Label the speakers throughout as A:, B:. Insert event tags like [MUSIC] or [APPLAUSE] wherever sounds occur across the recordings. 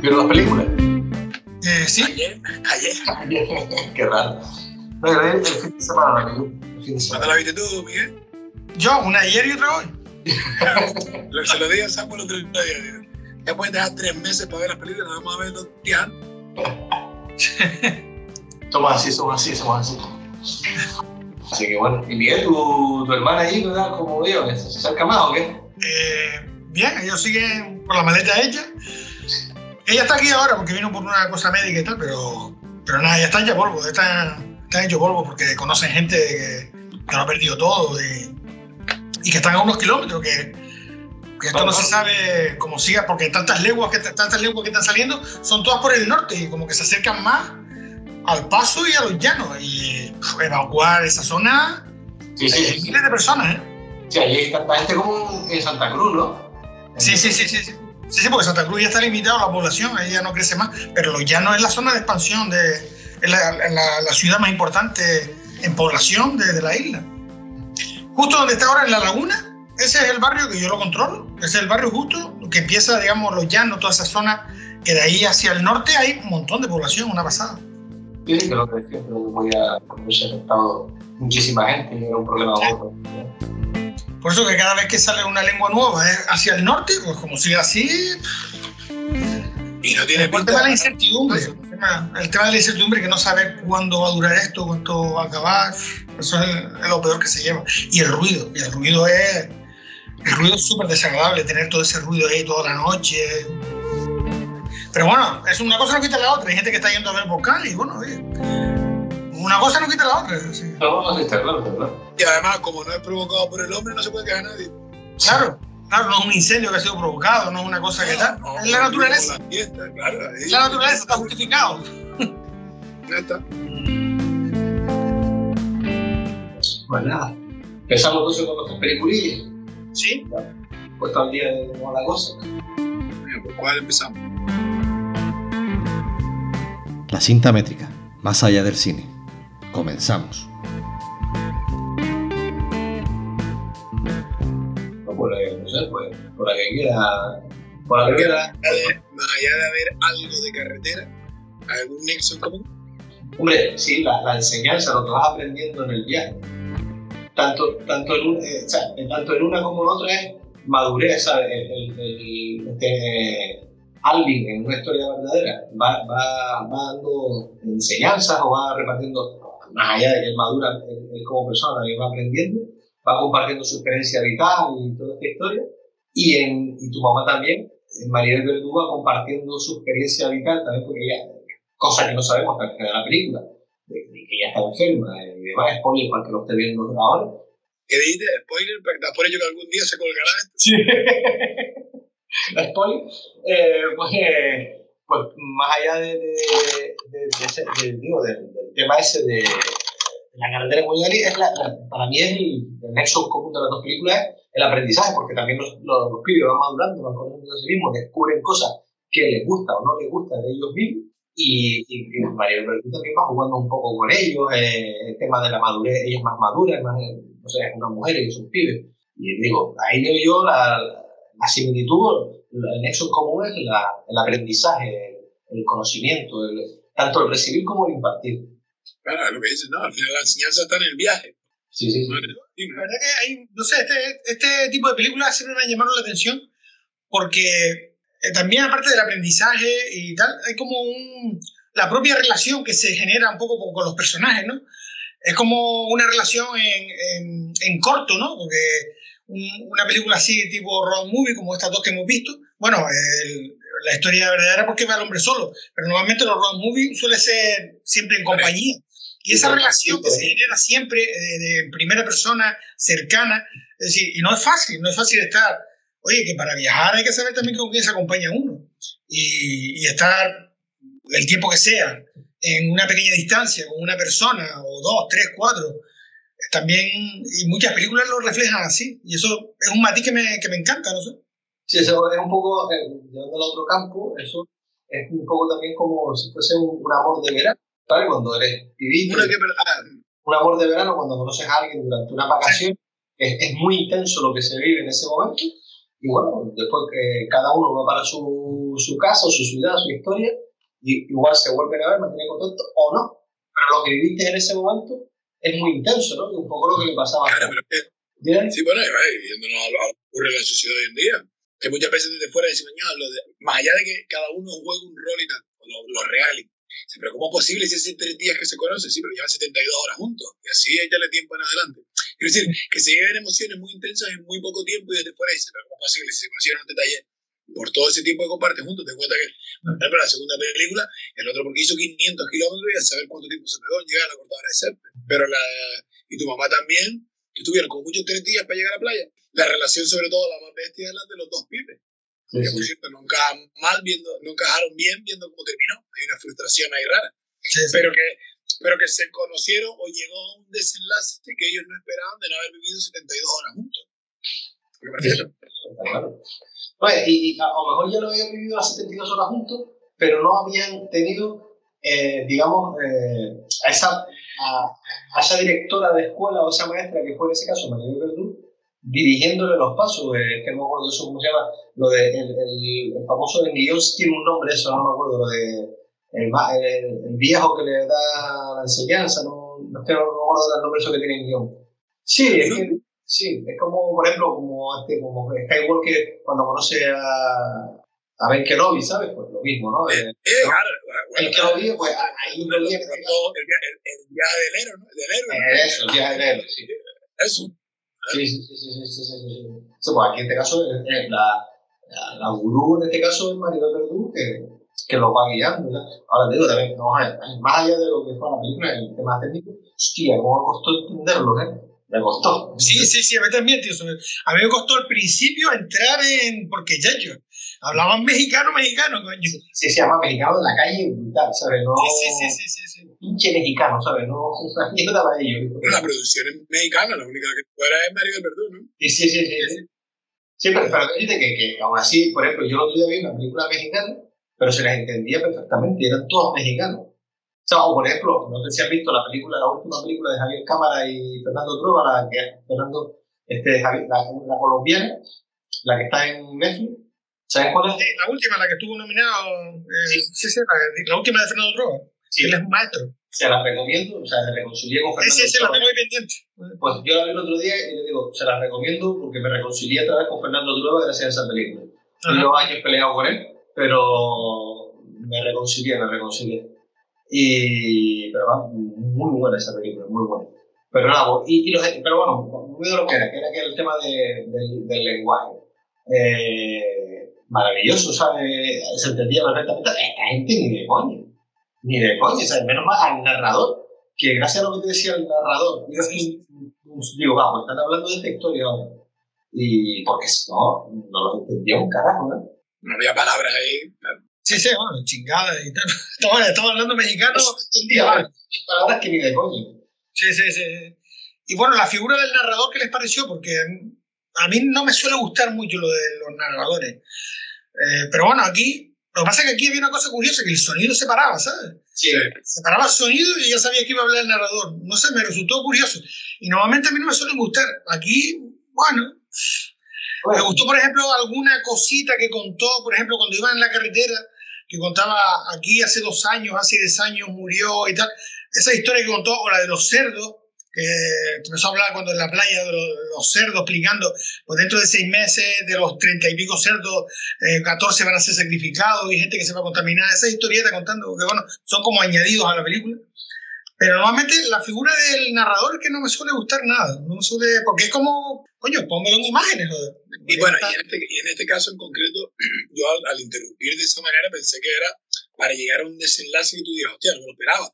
A: ¿Vieron las películas?
B: Eh, sí.
C: Ayer, ayer. [LAUGHS]
A: Qué raro. No, yo el fin de semana, la vi,
C: ¿Cuándo la viste tú, Miguel?
B: Yo, una ayer y otra hoy. [LAUGHS]
C: Lo- Se lo dije a Samuel el otro día. Ya puedes dejar tres meses para ver las películas, vamos a verlo ya.
A: Somos así, somos así, somos así. Así que bueno. Y Miguel, tu, tu hermana ahí, ¿verdad? ¿Cómo veo? ¿Se acerca más o qué?
B: Eh, bien, ellos siguen con la maleta hecha. Ella está aquí ahora porque vino por una cosa médica y tal, pero, pero nada, ya está hecha polvo, está, está hecho polvo porque conocen gente que, que lo ha perdido todo y, y que están a unos kilómetros, que, que esto no se sabe cómo siga, porque tantas leguas que, tantas leguas que están saliendo son todas por el norte y como que se acercan más al paso y a los llanos. Y pf, evacuar esa zona,
A: Sí,
B: hay
A: sí.
B: miles de personas, ¿eh?
A: Sí, allí hay tanta gente como en Santa Cruz, ¿no?
B: Sí, sí, sí, sí, sí. Sí, sí, porque Santa Cruz ya está limitado a la población, ahí ya no crece más, pero los llanos es la zona de expansión, de, es la, la- la ciudad más importante en población de, de la isla. Justo donde está ahora en la laguna, ese es el barrio que yo lo controlo, ese es el barrio justo que empieza, digamos, los llanos, toda esa zona, que de ahí hacia el norte hay un montón de población, una pasada.
A: Sí, sí, creo que creo que podía haberse afectado muchísima gente y era un problema gordo.
B: Por eso que cada vez que sale una lengua nueva es hacia el norte, pues como sigue así,
C: Y no tiene
B: El
C: pinta
B: tema de la incertidumbre, el tema, el tema de la incertidumbre, que no saber cuándo va a durar esto, cuánto va a acabar, eso es, es lo peor que se lleva. Y el ruido, y el ruido es el ruido es súper desagradable, tener todo ese ruido ahí toda la noche. Pero bueno, es una cosa no quita la otra. Hay gente que está yendo a ver vocal y bueno, oye, una cosa no quita la otra. sí.
A: No, está claro, está claro.
C: Y además, como no es provocado por el hombre, no se puede quejar nadie.
B: Claro, claro, no es un incendio que ha sido provocado, no es una cosa que tal.
C: No,
B: Es la naturaleza.
C: La fiesta, claro.
B: Es la naturaleza, está justificado.
C: Ya está.
A: Pues nada. Empezamos entonces con nuestras peliculillas.
B: Sí,
A: Puesto al día de cómo la cosa.
C: ¿Por cuál empezamos?
D: La cinta métrica, más allá del cine. Comenzamos.
A: No, por la, no sé, pues, por la que quiera. Por la que quiera.
C: Más allá de haber algo de carretera, algún nexo en común.
A: Hombre, sí, la, la enseñanza, lo que vas aprendiendo en el viaje. Tanto, tanto, en, un- eh, o sea, en tanto en una como en otra es madurez, ¿sabes? El, el, el- este, Alvin, en una historia verdadera, va, va, va dando enseñanzas o va repartiendo, más allá de que él madura él, él como persona y va aprendiendo, va compartiendo su experiencia vital y toda esta historia. Y, en, y tu mamá también, en Maribel Verdú, va compartiendo su experiencia vital también, porque ella, cosa que no sabemos hasta final de la película, de, de que ella está enferma y demás, spoiler para el que lo esté viendo ahora.
C: ¿Qué dijiste? Spoiler, para que por ello que algún día se colgará esto. [LAUGHS]
A: Sí. spoiler. Eh, pues, eh, pues más allá de, de, de, ese- digo, del, tema ese de la carretera con Gali, es la, para mí es el, el nexo común de las dos películas, es el aprendizaje, porque también los, los, pibes van madurando, van conociendo de sí mismos, descubren cosas que les gusta o no les gusta de ellos mismos. Y, y, y María también va jugando un poco con ellos, eh, el tema de la madurez, ella es más madura, es más, eh, no sé, es una mujer y son pibes. Y digo, ahí veo yo la, la similitud, el nexo común es la, el aprendizaje, el, el conocimiento, el- tanto el recibir como el impartir.
C: Claro, es lo que dices, no, al final la enseñanza está en el viaje.
A: Sí, sí, sí.
B: La verdad que hay, no sé, este, este tipo de películas siempre me llamaron la atención porque eh, también aparte del aprendizaje y tal, hay como un, la propia relación que se genera un poco con, con los personajes, ¿no? Es como una relación en, en, en corto, ¿no? Porque una película así tipo road movie como estas dos que hemos visto, bueno, el- la historia verdadera porque va el hombre solo, pero normalmente los road movie suele ser siempre en compañía. Y esa relación que se genera siempre eh, de, primera persona, cercana, es decir, y no es fácil, no es fácil estar, oye, que para viajar hay que saber también con quién se acompaña uno y, y estar el tiempo que sea en una pequeña distancia con una persona o dos, tres, cuatro. También, y muchas películas lo reflejan así, y eso es un matiz que me, que me encanta, no sé.
A: Sí, eso es un poco, eh, llevándolo a otro campo, eso es un poco también como si fuese un, un amor de verano, ¿vale? Cuando eres pibito,
C: ah,
A: un amor de verano cuando conoces a alguien durante una vacación, es, es muy intenso lo que se vive en ese momento, y bueno, después que cada uno va para su su casa, su ciudad, su historia, y igual se vuelven a ver, mantienen contacto o no. Pero lo que viviste en ese momento es muy intenso, ¿no? un poco lo que le pasaba.
C: Claro, pero es que, sí, bueno, viéndonos a lo que ocurre en la sociedad hoy en día, que muchas veces desde fuera decimos, lo de, más allá de que cada uno juegue un rol y tal, los lo reales, pero ¿cómo es posible si hace tres días que se conocen? Sí, pero llevan 72 horas juntos. Y así le tiempo en adelante. Quiero decir, que se lleven emociones muy intensas en muy poco tiempo y desde fuera dice, pero ¿cómo es posible si se conocieron en detalle por todo ese tiempo que comparten juntos? Te cuenta que, por ejemplo, la segunda película, el otro porque hizo 500 kilómetros y a saber cuánto tiempo se pegó en llegar a la cortadora de césped. Pero la, y tu mamá también, que estuvieron con muchos tres días para llegar a la playa. La relación, sobre todo, la más bestia es la de los dos pibes. que por cierto, nunca mal viendo, nunca encajaron bien viendo cómo terminó. Hay una frustración ahí rara. Pero, que, pero que se conocieron o llegó a un desenlace que ellos no esperaban de no haber vivido 72 horas juntos. ¿Me parece?
A: Pues, y, a, lo mejor ya lo habían vivido las 72 horas juntos, pero no habían tenido, eh, digamos, eh, a, esa, a, esa directora de escuela o esa maestra que fue en ese caso María Verdú, dirigiéndole los pasos, eh, que no me acuerdo eso cómo se llama, lo de el, el, el famoso de tiene un nombre eso, no me acuerdo, lo de el, el, viejo que le da la enseñanza, no, no no me acuerdo del nombre eso que tiene en guion. Sí, es que, sí, es como, por ejemplo, como, este, como Skywalker cuando conoce a, a Ben Kenobi, ¿sabes? Pues lo mismo, ¿no?
C: Eh, eh, claro,
A: el Kenobi, pues ahí
C: un día que el, el, viaje del héroe, ¿no? Del héroe.
A: ¿no? Eso, el viaje del héroe, sí.
C: Eso.
A: Sí, sí, sí, sí, sí, sí, sí, sí. pues aquí en este caso, es la, la, la gurú en este caso es Maribel Verdú, que que lo va guiando. Ahora te digo también, no, más allá de lo que fue la película, el tema técnico, hostia, cómo costó entenderlo, ¿eh? Me costó.
B: Sí, sí, sí, a mí también, tío. A mí me costó al principio entrar en. Porque ya yo. Hablaban mexicano, mexicano, coño.
A: Sí, se llama mexicano de la calle brutal, ¿sabes? No,
B: sí, sí, sí, sí, sí,
A: Pinche mexicano, ¿sabes? No, una mierda para ellos.
C: La producción es mexicana, la única que fuera es Mario del Verdú, ¿no?
A: Sí, sí, sí. sí, sí. sí pero, pero que, que aún así, por ejemplo, yo el otro día vi una película mexicana pero se les entendía perfectamente, eran todos mexicanos. O, sea, o por ejemplo, no sé si has visto la película, la última película de Javier Cámara y Fernando Trueba, la que Fernando, este, Javier, la, la, colombiana, la que está en Netflix. ¿Sabes cuál es?
B: Sí, la última, la que estuvo nominado, eh, sí. sí, sí, la, la, última de Fernando Trueba. Sí. Él es un maestro.
A: Se la recomiendo, o sea, se reconcilié con Fernando.
B: Sí, sí, sí, la tengo ahí pendiente.
A: Pues yo la vi el otro día y le digo, se la recomiendo porque me reconcilié otra vez con Fernando Trueba gracias a esa película. Yo años peleado con él, pero me reconcilié, me reconcilié. Y, pero va, muy buena esa película, muy buena. Pero nada, y, y los, pero bueno, muy de lo que era, que era, el tema de, del, del, lenguaje. Eh, maravilloso, ¿sabes? Se entendía perfectamente. Esta gente ni de coño, ni de coño, ¿sabes? Menos mal al narrador, que gracias a lo que te decía el narrador, digo, digo vamos, están hablando de esta historia ahora. Y porque si no, no lo entendía un carajo, ¿no?
C: No había palabras ahí.
B: Sí, sí, bueno, chingada. Estamos, [LAUGHS] estamos hablando mexicano.
A: palabras que ni de coño.
B: Sí, sí, sí. Y bueno, la figura del narrador, ¿qué les pareció? Porque a mí no me suele gustar mucho lo de los narradores. Eh, pero bueno, aquí, lo que pasa es que aquí había una cosa curiosa, que el sonido se paraba, ¿sabes?
A: Sí.
B: Se paraba el sonido y ya sabía que iba a hablar el narrador. No sé, me resultó curioso. Y normalmente a mí no me suelen gustar. Aquí, bueno, me gustó, por ejemplo, alguna cosita que contó, por ejemplo, cuando iba en la carretera, que contaba aquí hace dos años, hace diez años murió y tal. Esa historia que contó, o la de los cerdos, que empezó a hablar cuando en la playa de los, cerdos, explicando, pues dentro de seis meses, de los treinta y pico cerdos, eh, 14 van a ser sacrificados y gente que se va a contaminar. Esa historieta contando, que bueno, son como añadidos a la película. Pero normalmente la figura del narrador es que no me suele gustar nada, no me suele, porque es como, coño, póngalo en imágenes.
C: Y bueno, y en, este, y en, este, caso en concreto, [CLEARS THROAT] yo al, interrumpir de esa manera pensé que era para llegar a un desenlace que tú digas, hostia, no me lo esperaba.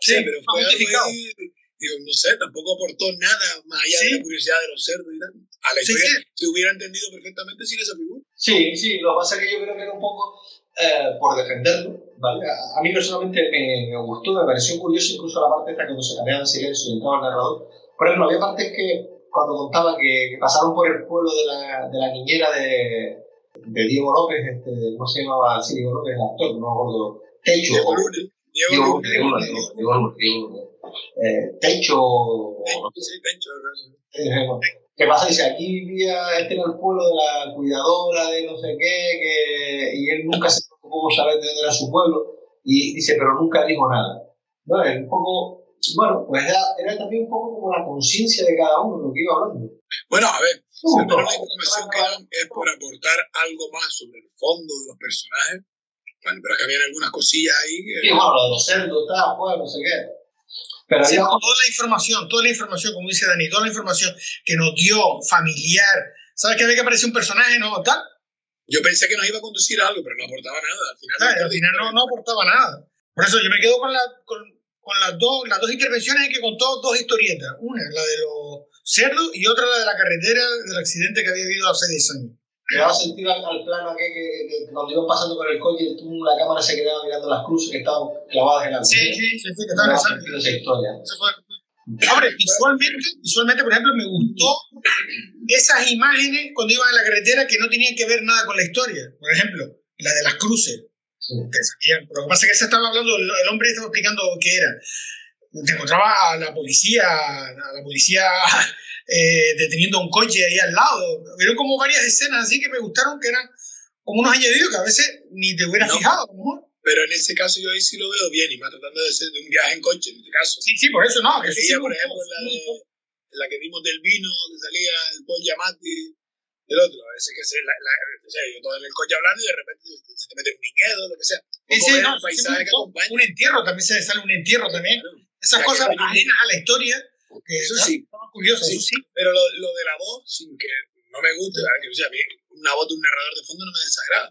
B: Sí,
C: sí pero fue algo ahí, digo, no sé, tampoco aportó nada más allá de la curiosidad de los cerdos y tal. A la historia sí, se hubiera entendido perfectamente sin esa figura.
A: Sí, sí, lo que pasa es que yo creo que era un poco eh, por defenderlo, ¿vale? A, mí personalmente me, me, gustó, me pareció curioso incluso la parte esta cuando se cambiaba en silencio y entraba el narrador. Por ejemplo, había partes que cuando contaba que, que pasaron por el pueblo de la, de la niñera de, de Diego López, este, ¿cómo se llamaba? Sí, Diego López, el actor, no me acuerdo. Techo.
C: Diego López.
A: Diego López. Diego López. Diego López. Eh, techo.
C: Sí, Techo.
A: ¿Qué pasa? Dice, aquí vivía este en el pueblo de la cuidadora de no sé qué, que, y él nunca se preocupó saber de dónde era su pueblo, y dice, pero nunca dijo nada. ¿No? Es un poco, bueno, pues era, era también un poco como la conciencia de cada uno, lo que iba hablando.
C: Bueno, a ver, si no, la información que dan es por aportar algo más sobre el fondo de los personajes, bueno, pero es que habían algunas cosillas ahí que...
A: Sí, bueno, lo de los cerdos, tal, pues, no sé qué.
B: Pero sí, toda la información, toda la información, como dice Dani, toda la información que nos dio familiar. ¿Sabes que había que aparecer un personaje, no? Tal.
C: Yo pensé que nos iba a conducir a algo, pero no aportaba nada. Al final,
B: claro, al final no, no, aportaba nada. Por eso yo me quedo con, la, con, con, las, dos, las dos intervenciones en que contó dos historietas. Una, la de los cerdos, y otra, la de la carretera del accidente que había habido hace 10 años
A: me daba sentir al, al plano que, que, que, cuando iban pasando con el coche, la cámara se quedaba mirando las cruces que estaban clavadas en la
B: Sí, sí, sí, sí, que estaban
A: en esa historia.
B: Hombre, visualmente, visualmente, por ejemplo, me gustó esas imágenes cuando iban en la carretera que no tenían que ver nada con la historia. Por ejemplo, la de las cruces. Sí. Que Pero lo que pasa es que se estaba hablando, el hombre estaba explicando qué era. Te encontraba a la policía, a la policía [LAUGHS] eh, deteniendo un coche ahí al lado. Vieron como varias escenas así que me gustaron, que eran como unos añadidos que a veces ni te hubieras no, fijado, a lo mejor.
C: Pero en ese caso yo ahí sí lo veo bien, y más tratando de, ser de un viaje en coche, en este caso.
B: Sí, sí, por eso no. Que
C: sí, por ejemplo, la, de, la que vimos del vino, que salía el Paul Giamatti, el otro, a veces que se, la, la, o sea, yo todo en el coche hablando y de repente se te mete un viñedo, lo que sea.
B: Ese, no, un paisaje que acompaña. Un entierro, también se sale un entierro también. Claro. Esas cosas ajenas a la historia que
C: eso sí.
B: Curioso,
C: sí,
B: eso sí.
C: Pero lo, lo, de la voz, sin que no me guste, ¿verdad? que o sea, a mí una voz de un narrador de fondo no me desagrada.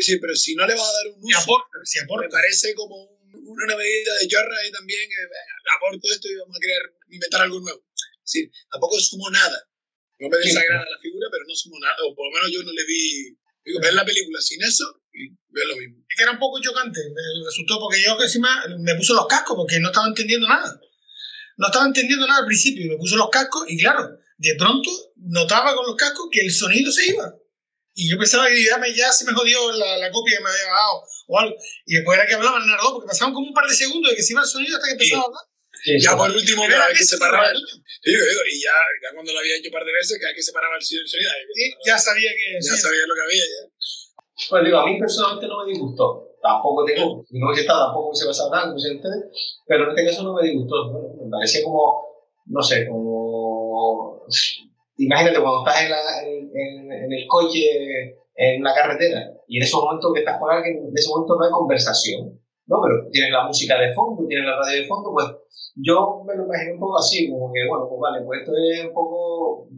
C: Sí, pero si no le va a dar un uso,
B: aporta, si aporta.
C: me parece como un, una medida de chorra ahí también, que venga, aporto esto y vamos a querer inventar algo nuevo. Sí, tampoco sumo nada. No me desagrada la figura, pero no sumo nada, o por lo menos yo no le vi. Digo, ver la película sin eso y ver lo mismo.
B: Es que era un poco chocante, me resultó porque yo que encima me puso los cascos porque no estaba entendiendo nada no estaba entendiendo nada al principio y me puso los cascos y claro, de pronto notaba con los cascos que el sonido se iba. Y yo pensaba que ya, me, ya se me jodió la, la, copia que me había dado o algo. Y después era que hablaban en narrador porque pasaban como un par de segundos de que se iba el sonido hasta que empezaba a hablar.
C: Sí, ya por último, cada vez que se paraba. Sí, digo, digo, y ya, ya cuando lo había hecho un par de veces, cada vez que se paraba el sonido,
B: sí, ya sabía que.
C: Ya sí, sabía lo que había. Ya.
A: Pues digo, a mí personalmente no me disgustó tampoco tengo, no hubiese estado, tampoco hubiese pasado nada, como ustedes, pero en este caso no me disgustó, me parecía como, no sé, como, imagínate cuando estás en, la, en, en, en, el coche, en una carretera, y en esos momentos que estás con alguien, en ese momento no hay conversación, ¿no? Pero tienes la música de fondo, tienes la radio de fondo, pues yo me lo imaginé un poco así, como que, bueno, pues vale, pues esto es un poco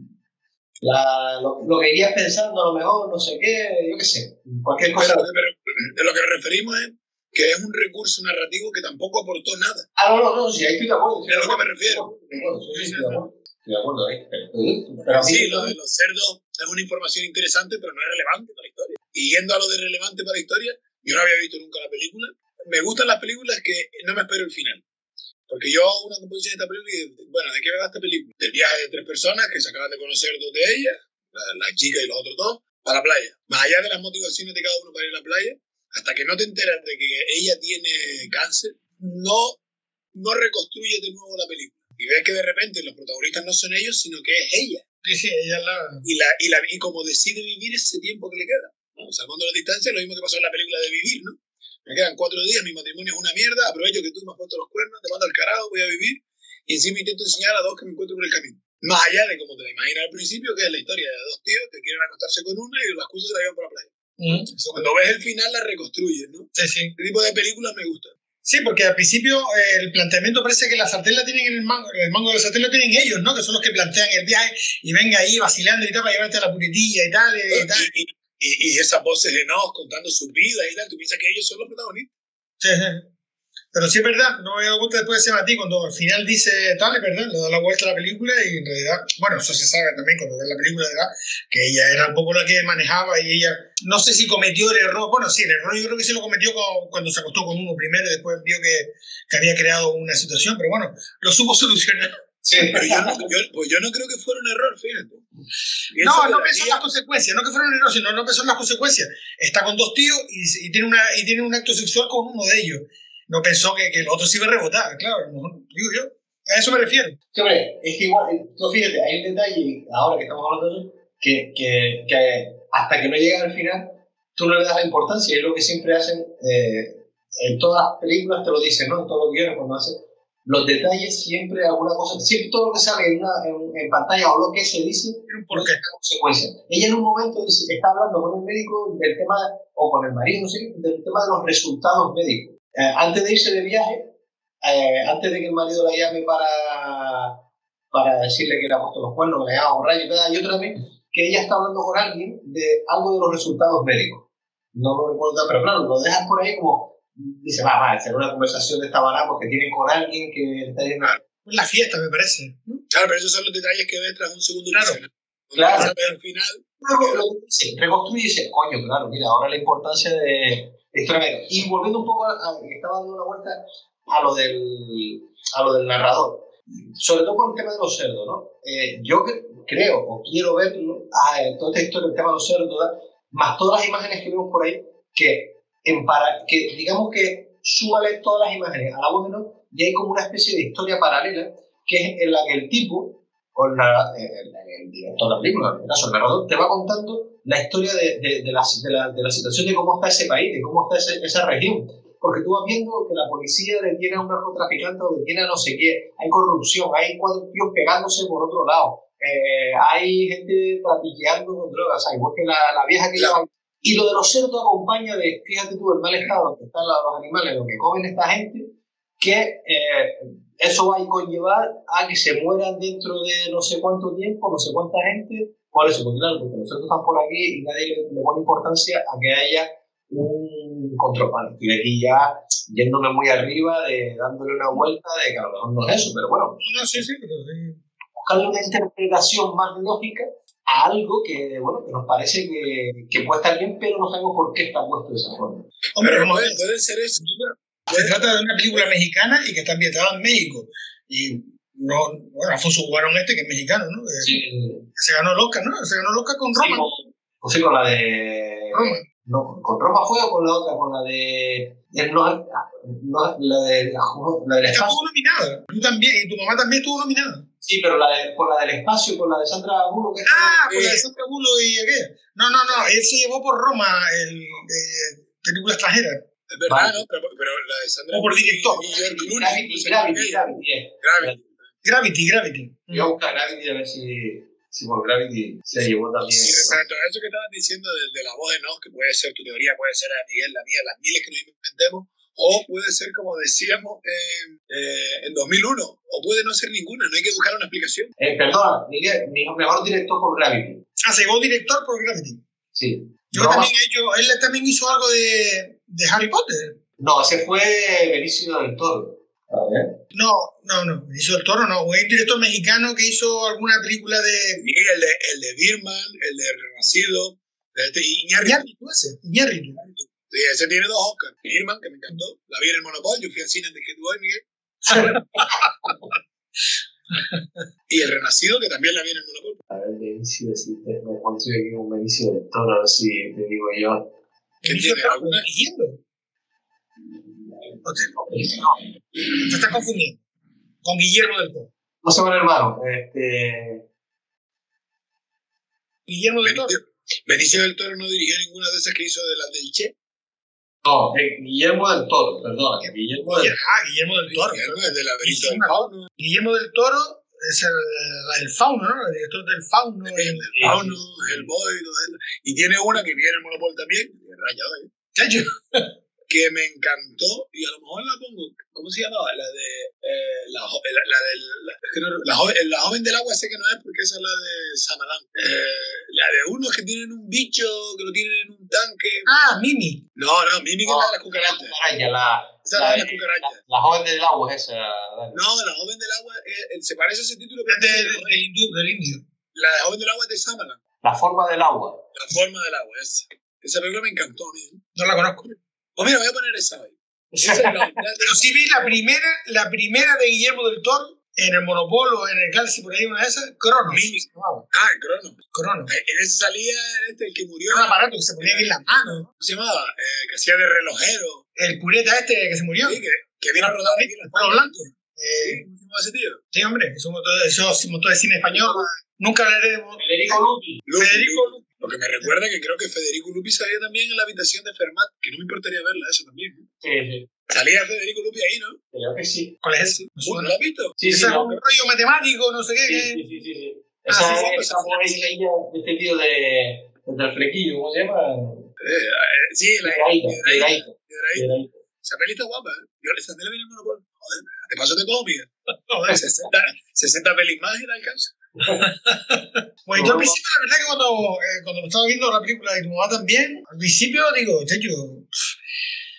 A: la, lo, lo, que irías pensando a lo mejor, no sé qué, yo qué sé, cualquier cosa.
C: Pero, pero, de lo que referimos es que es un recurso narrativo que tampoco aportó nada.
A: Ah, no, no, no, sí, ahí estoy de acuerdo.
C: Es a lo que me refiero.
A: Sí, sí, estoy de acuerdo. Estoy de acuerdo ahí.
C: Pero sí, lo de los cerdos es una información interesante, pero no es relevante para la historia. Y yendo a lo de relevante para la historia, yo no había visto nunca la película. Me gustan las películas que no me espero el final. Porque yo hago una composición de esta película y, bueno, ¿de qué va esta película? Del viaje de tres personas que se acaban de conocer dos de ellas, la, la chica y los otros dos, para la playa. Más allá de las motivaciones de cada uno para ir a la playa, hasta que no te enteras de que ella tiene cáncer, no, no reconstruyes de nuevo la película. Y ves que de repente los protagonistas no son ellos, sino que es ella.
B: Sí, sí, ella la...
C: Y, la, y, la, y como decide vivir ese tiempo que le queda. ¿no? Salvando la distancia, lo mismo que pasó en la película de Vivir, ¿no? Me quedan cuatro días, mi matrimonio es una mierda, aprovecho que tú me has puesto los cuernos, te mando al carajo, voy a vivir, y encima intento enseñar a dos que me encuentro por el camino. Más allá de como te la imaginas al principio, que es la historia de dos tíos que quieren acostarse con una y las cosas se la llevan por la playa. Mm. Cuando ves el final, la reconstruyes, ¿no?
B: Sí, sí.
C: Este tipo de películas me gustan.
B: Sí, porque al principio eh, el planteamiento parece que la sartén la tienen en el mango, el mango de la sartén lo tienen ellos, ¿no? Que son los que plantean el viaje y venga ahí vacilando y tal para llevarte a la puritilla y tal. Y, tal.
C: y, y, y esas voces de Nos contando su vida y tal, tú piensas que ellos son los protagonistas.
B: Sí, sí. Pero sí es verdad, no me he dado cuenta después de ese matí, cuando al final dice tal, es verdad, le da la vuelta a la película y en realidad, bueno, eso se sabe también cuando ves la película, ¿verdad? Que ella era un poco la que manejaba y ella, no sé si cometió el error, bueno, sí, el error yo creo que sí lo cometió cuando se acostó con uno primero y después vio que, que había creado una situación, pero bueno, lo supo solucionar.
C: Sí, pero yo no, yo, pues yo no creo que fuera un error, fíjate.
B: No, no pensó en las consecuencias, no que fuera un error, sino no pensó en las consecuencias. Está con dos tíos y, y, tiene una, y tiene un acto sexual con uno de ellos. No pensó que, que el otro se iba a rebotar, claro, digo yo. A eso me refiero.
A: Sí, hombre, es que igual, tú fíjate, hay un detalle, ahora que estamos hablando de eso, que, que, que hasta que no llega al final, tú no le das la importancia, es lo que siempre hacen, eh, en todas las películas te lo dicen, ¿no? En todos los guiones cuando hacen los detalles, siempre alguna cosa, siempre todo lo que sale en, una, en, pantalla o lo que se dice,
B: ¿por qué?
A: consecuencia. Ella en un momento dice está hablando con el médico del tema, o con el marido, sé, del tema de los resultados médicos. Eh, antes de irse de viaje, eh, antes de que el marido la llame para, para decirle que le ha puesto los cuernos, que le ha borracho y tal, y otra vez que ella está hablando con alguien de algo de los resultados médicos. No lo recuerdo, pero claro, lo dejas por ahí como, dice, va, va, hacer una conversación de esta manera porque tiene con alguien que está
B: en La fiesta, me parece.
C: Claro, pero esos son los detalles que ves tras un segundo
A: Claro. Claro. Al final. Sí, reconstruye y dice, coño, claro, mira, ahora la importancia de, de Y volviendo un poco a, a, estaba dando una vuelta a lo del, a lo del narrador. Sobre todo con el tema de los cerdos, ¿no? Eh, yo creo o quiero ver ah, toda esta historia, el tema de los cerdos, más todas las imágenes que vemos por ahí, que, en para, que digamos que súmale todas las imágenes a la voz de no, y hay como una especie de historia paralela, que es en la que el tipo, o la, eh, el, director de la película, en este caso el narrador, te va contando la historia de, de, de, la, de, la, situación de cómo está ese país, de cómo está esa región porque tú vas viendo que la policía detiene a un narcotraficante o detiene a no sé qué, hay corrupción, hay cuatro tíos pegándose por otro lado, eh, hay gente trapiqueando con drogas, hay que la, la vieja que lleva. Y lo de los cerdos acompaña de, fíjate tú, el mal estado que están los animales, lo que comen esta gente, que eh, eso va a conllevar a que se mueran dentro de no sé cuánto tiempo, no sé cuánta gente, por eso, porque claro, porque los cerdos están por aquí y nadie le, le pone importancia a que haya un control. estoy aquí ya yéndome muy arriba, de, dándole una vuelta, de que a lo mejor no es eso, pero bueno.
B: No, sí, sí, pero sí.
A: Buscarle una interpretación más lógica a algo que, bueno, que nos parece que, que puede estar bien, pero no sabemos por qué está puesto de esa forma.
C: Hombre, puede, puede ser eso.
B: Se trata de una película mexicana y que está ambientada en México. Y no, bueno, Afonso Guarón este, que es mexicano, ¿no?
A: Sí.
B: Se ganó el Oscar, ¿no? Se ganó el Oscar con Roma.
A: Sí, con, sí, con la de...
B: Roma.
A: No, ¿Con Roma fue o con la otra? Con la de. no, no, la de. La, del espacio.
B: Estuvo nominada. Tú también, y tu mamá también estuvo nominada.
A: Sí, pero la de, por la del espacio, con la de Sandra Bullock.
B: Ah, por la de Sandra Bullock y aquella. No, no, no. Él se llevó por Roma el eh, película extranjera.
C: Es verdad, ¿no? Pero, pero, la de Sandra
B: O por director.
A: Gravity, Gravity, Gravity.
B: Gravity, Gravity. Gravity.
A: Voy a buscar Gravity a ver si. Sí, por Gravity se llevó también. Sí,
C: exacto. Eso que estabas diciendo de, de la voz de Nos, que puede ser tu teoría, puede ser la Miguel, la mía, las miles que nos inventemos, o puede ser, como decíamos, eh, en 2001, o puede no ser ninguna, no hay que buscar una explicación.
A: Eh, perdón, Miguel, mi mejor director por Gravity.
B: Ah, se llevó director por Gravity.
A: Sí.
B: Yo también he hecho, él también hizo algo de, de Harry Potter.
A: No, ese fue Benicio del Toro.
B: No, no, no, Benicio del Toro no. Un director mexicano que hizo alguna película de.
C: Sí, el de, el de Birman, el de Renacido, de este,
B: Iñárritu. ese, Iñárritu.
C: Sí, ese tiene dos Oscars. Birman, que me encantó. La vi en el Monopol, yo fui al cine antes que tú hoy, Miguel. [LAUGHS] y el Renacido, que también la vi en el Monopol.
A: A ver, Benicio, si te, me encontré aquí un Benicio del Toro, a ver si te digo yo.
C: ¿Qué tiene? ¿Alguna?
B: No te, no, está confundiendo. Con Guillermo del Toro.
A: No se van hermano. Este...
B: Guillermo del Toro.
C: Benicio del Toro no dirigió ninguna de esas que hizo de las del Che.
A: No, eh, Guillermo del Toro, perdón. Guillermo del,
B: ah, Guillermo del Toro.
C: Guillermo del, fauno.
B: Guillermo del Toro es el, el fauno, ¿no? El director del fauno.
C: El, el, el fauno, el boy, y tiene una que viene el Monopol también, rayado ahí. [LAUGHS] Que me encantó, y a lo mejor la pongo, ¿cómo se llamaba? La de eh, la, la, la, del, la, la, joven, la joven del agua sé que no es porque esa es la de Samalán. Eh, la de unos que tienen un bicho, que lo tienen en un tanque.
B: Ah, Mimi.
C: No, no, Mimi que es la de las cucarachas.
A: La,
C: esa la, de las cucarachas.
A: La, joven del agua es esa.
C: No, la joven del agua eh, se parece a ese título.
B: Es de, del, hindú, del indio.
C: La de joven del agua es de Samalán.
A: La forma del agua.
C: La forma del agua, esa. Esa película me encantó a mí.
B: No la conozco.
C: Pues mira, voy a poner esa hoy. [LAUGHS]
B: Pero sí vi la primera, la primera de Guillermo del Toro en el Monopolo, en el Galaxy, por ahí, una de esas, Cronos.
C: Ah, Cronos.
B: Cronos.
C: Eh, en ese salía este, el que murió.
B: Un aparato que se ponía aquí en la mano.
C: ¿Cómo se llamaba? Eh, que hacía de relojero.
B: El pureta este que se murió.
C: Sí, que, que vino a rodar aquí en
B: la blanco. Eh,
C: ¿Cómo se llama ese tío?
B: sí, hombre, es un motor, eso es un motor de cine español. Nunca hablaré de...
A: Federico. Lupi,
B: Federico
C: Lupi. Lo que me recuerda que creo que Federico Lupi salía también en la habitación de Fermat, que no me importaría verla esa también. ¿no?
A: Sí, sí.
C: Salía Federico Lupi ahí, ¿no?
A: Creo que sí.
B: ¿Cuál es ese?
C: ¿No la has visto?
A: Sí, sí,
B: Ese es
A: no,
B: un rollo matemático, no sé qué.
A: sí, sí, sí, sí, sí.
B: Ah,
A: Esa
B: sí, sí,
A: es
B: pues,
A: esa de este tío de, del flequillo, ¿cómo se llama?
C: Eh, eh, sí, la.
A: Piedrahíta.
C: Esa peli está guapa, ¿eh? Yo esa peli viene en Monopoly. Joder, te paso de cómica.
B: Joder.
C: 60, 60 pelis más y la alcanza. [LAUGHS]
B: Pues yo al principio, la verdad que cuando, eh, cuando estaba viendo la película y tu mamá también, al principio digo, yo,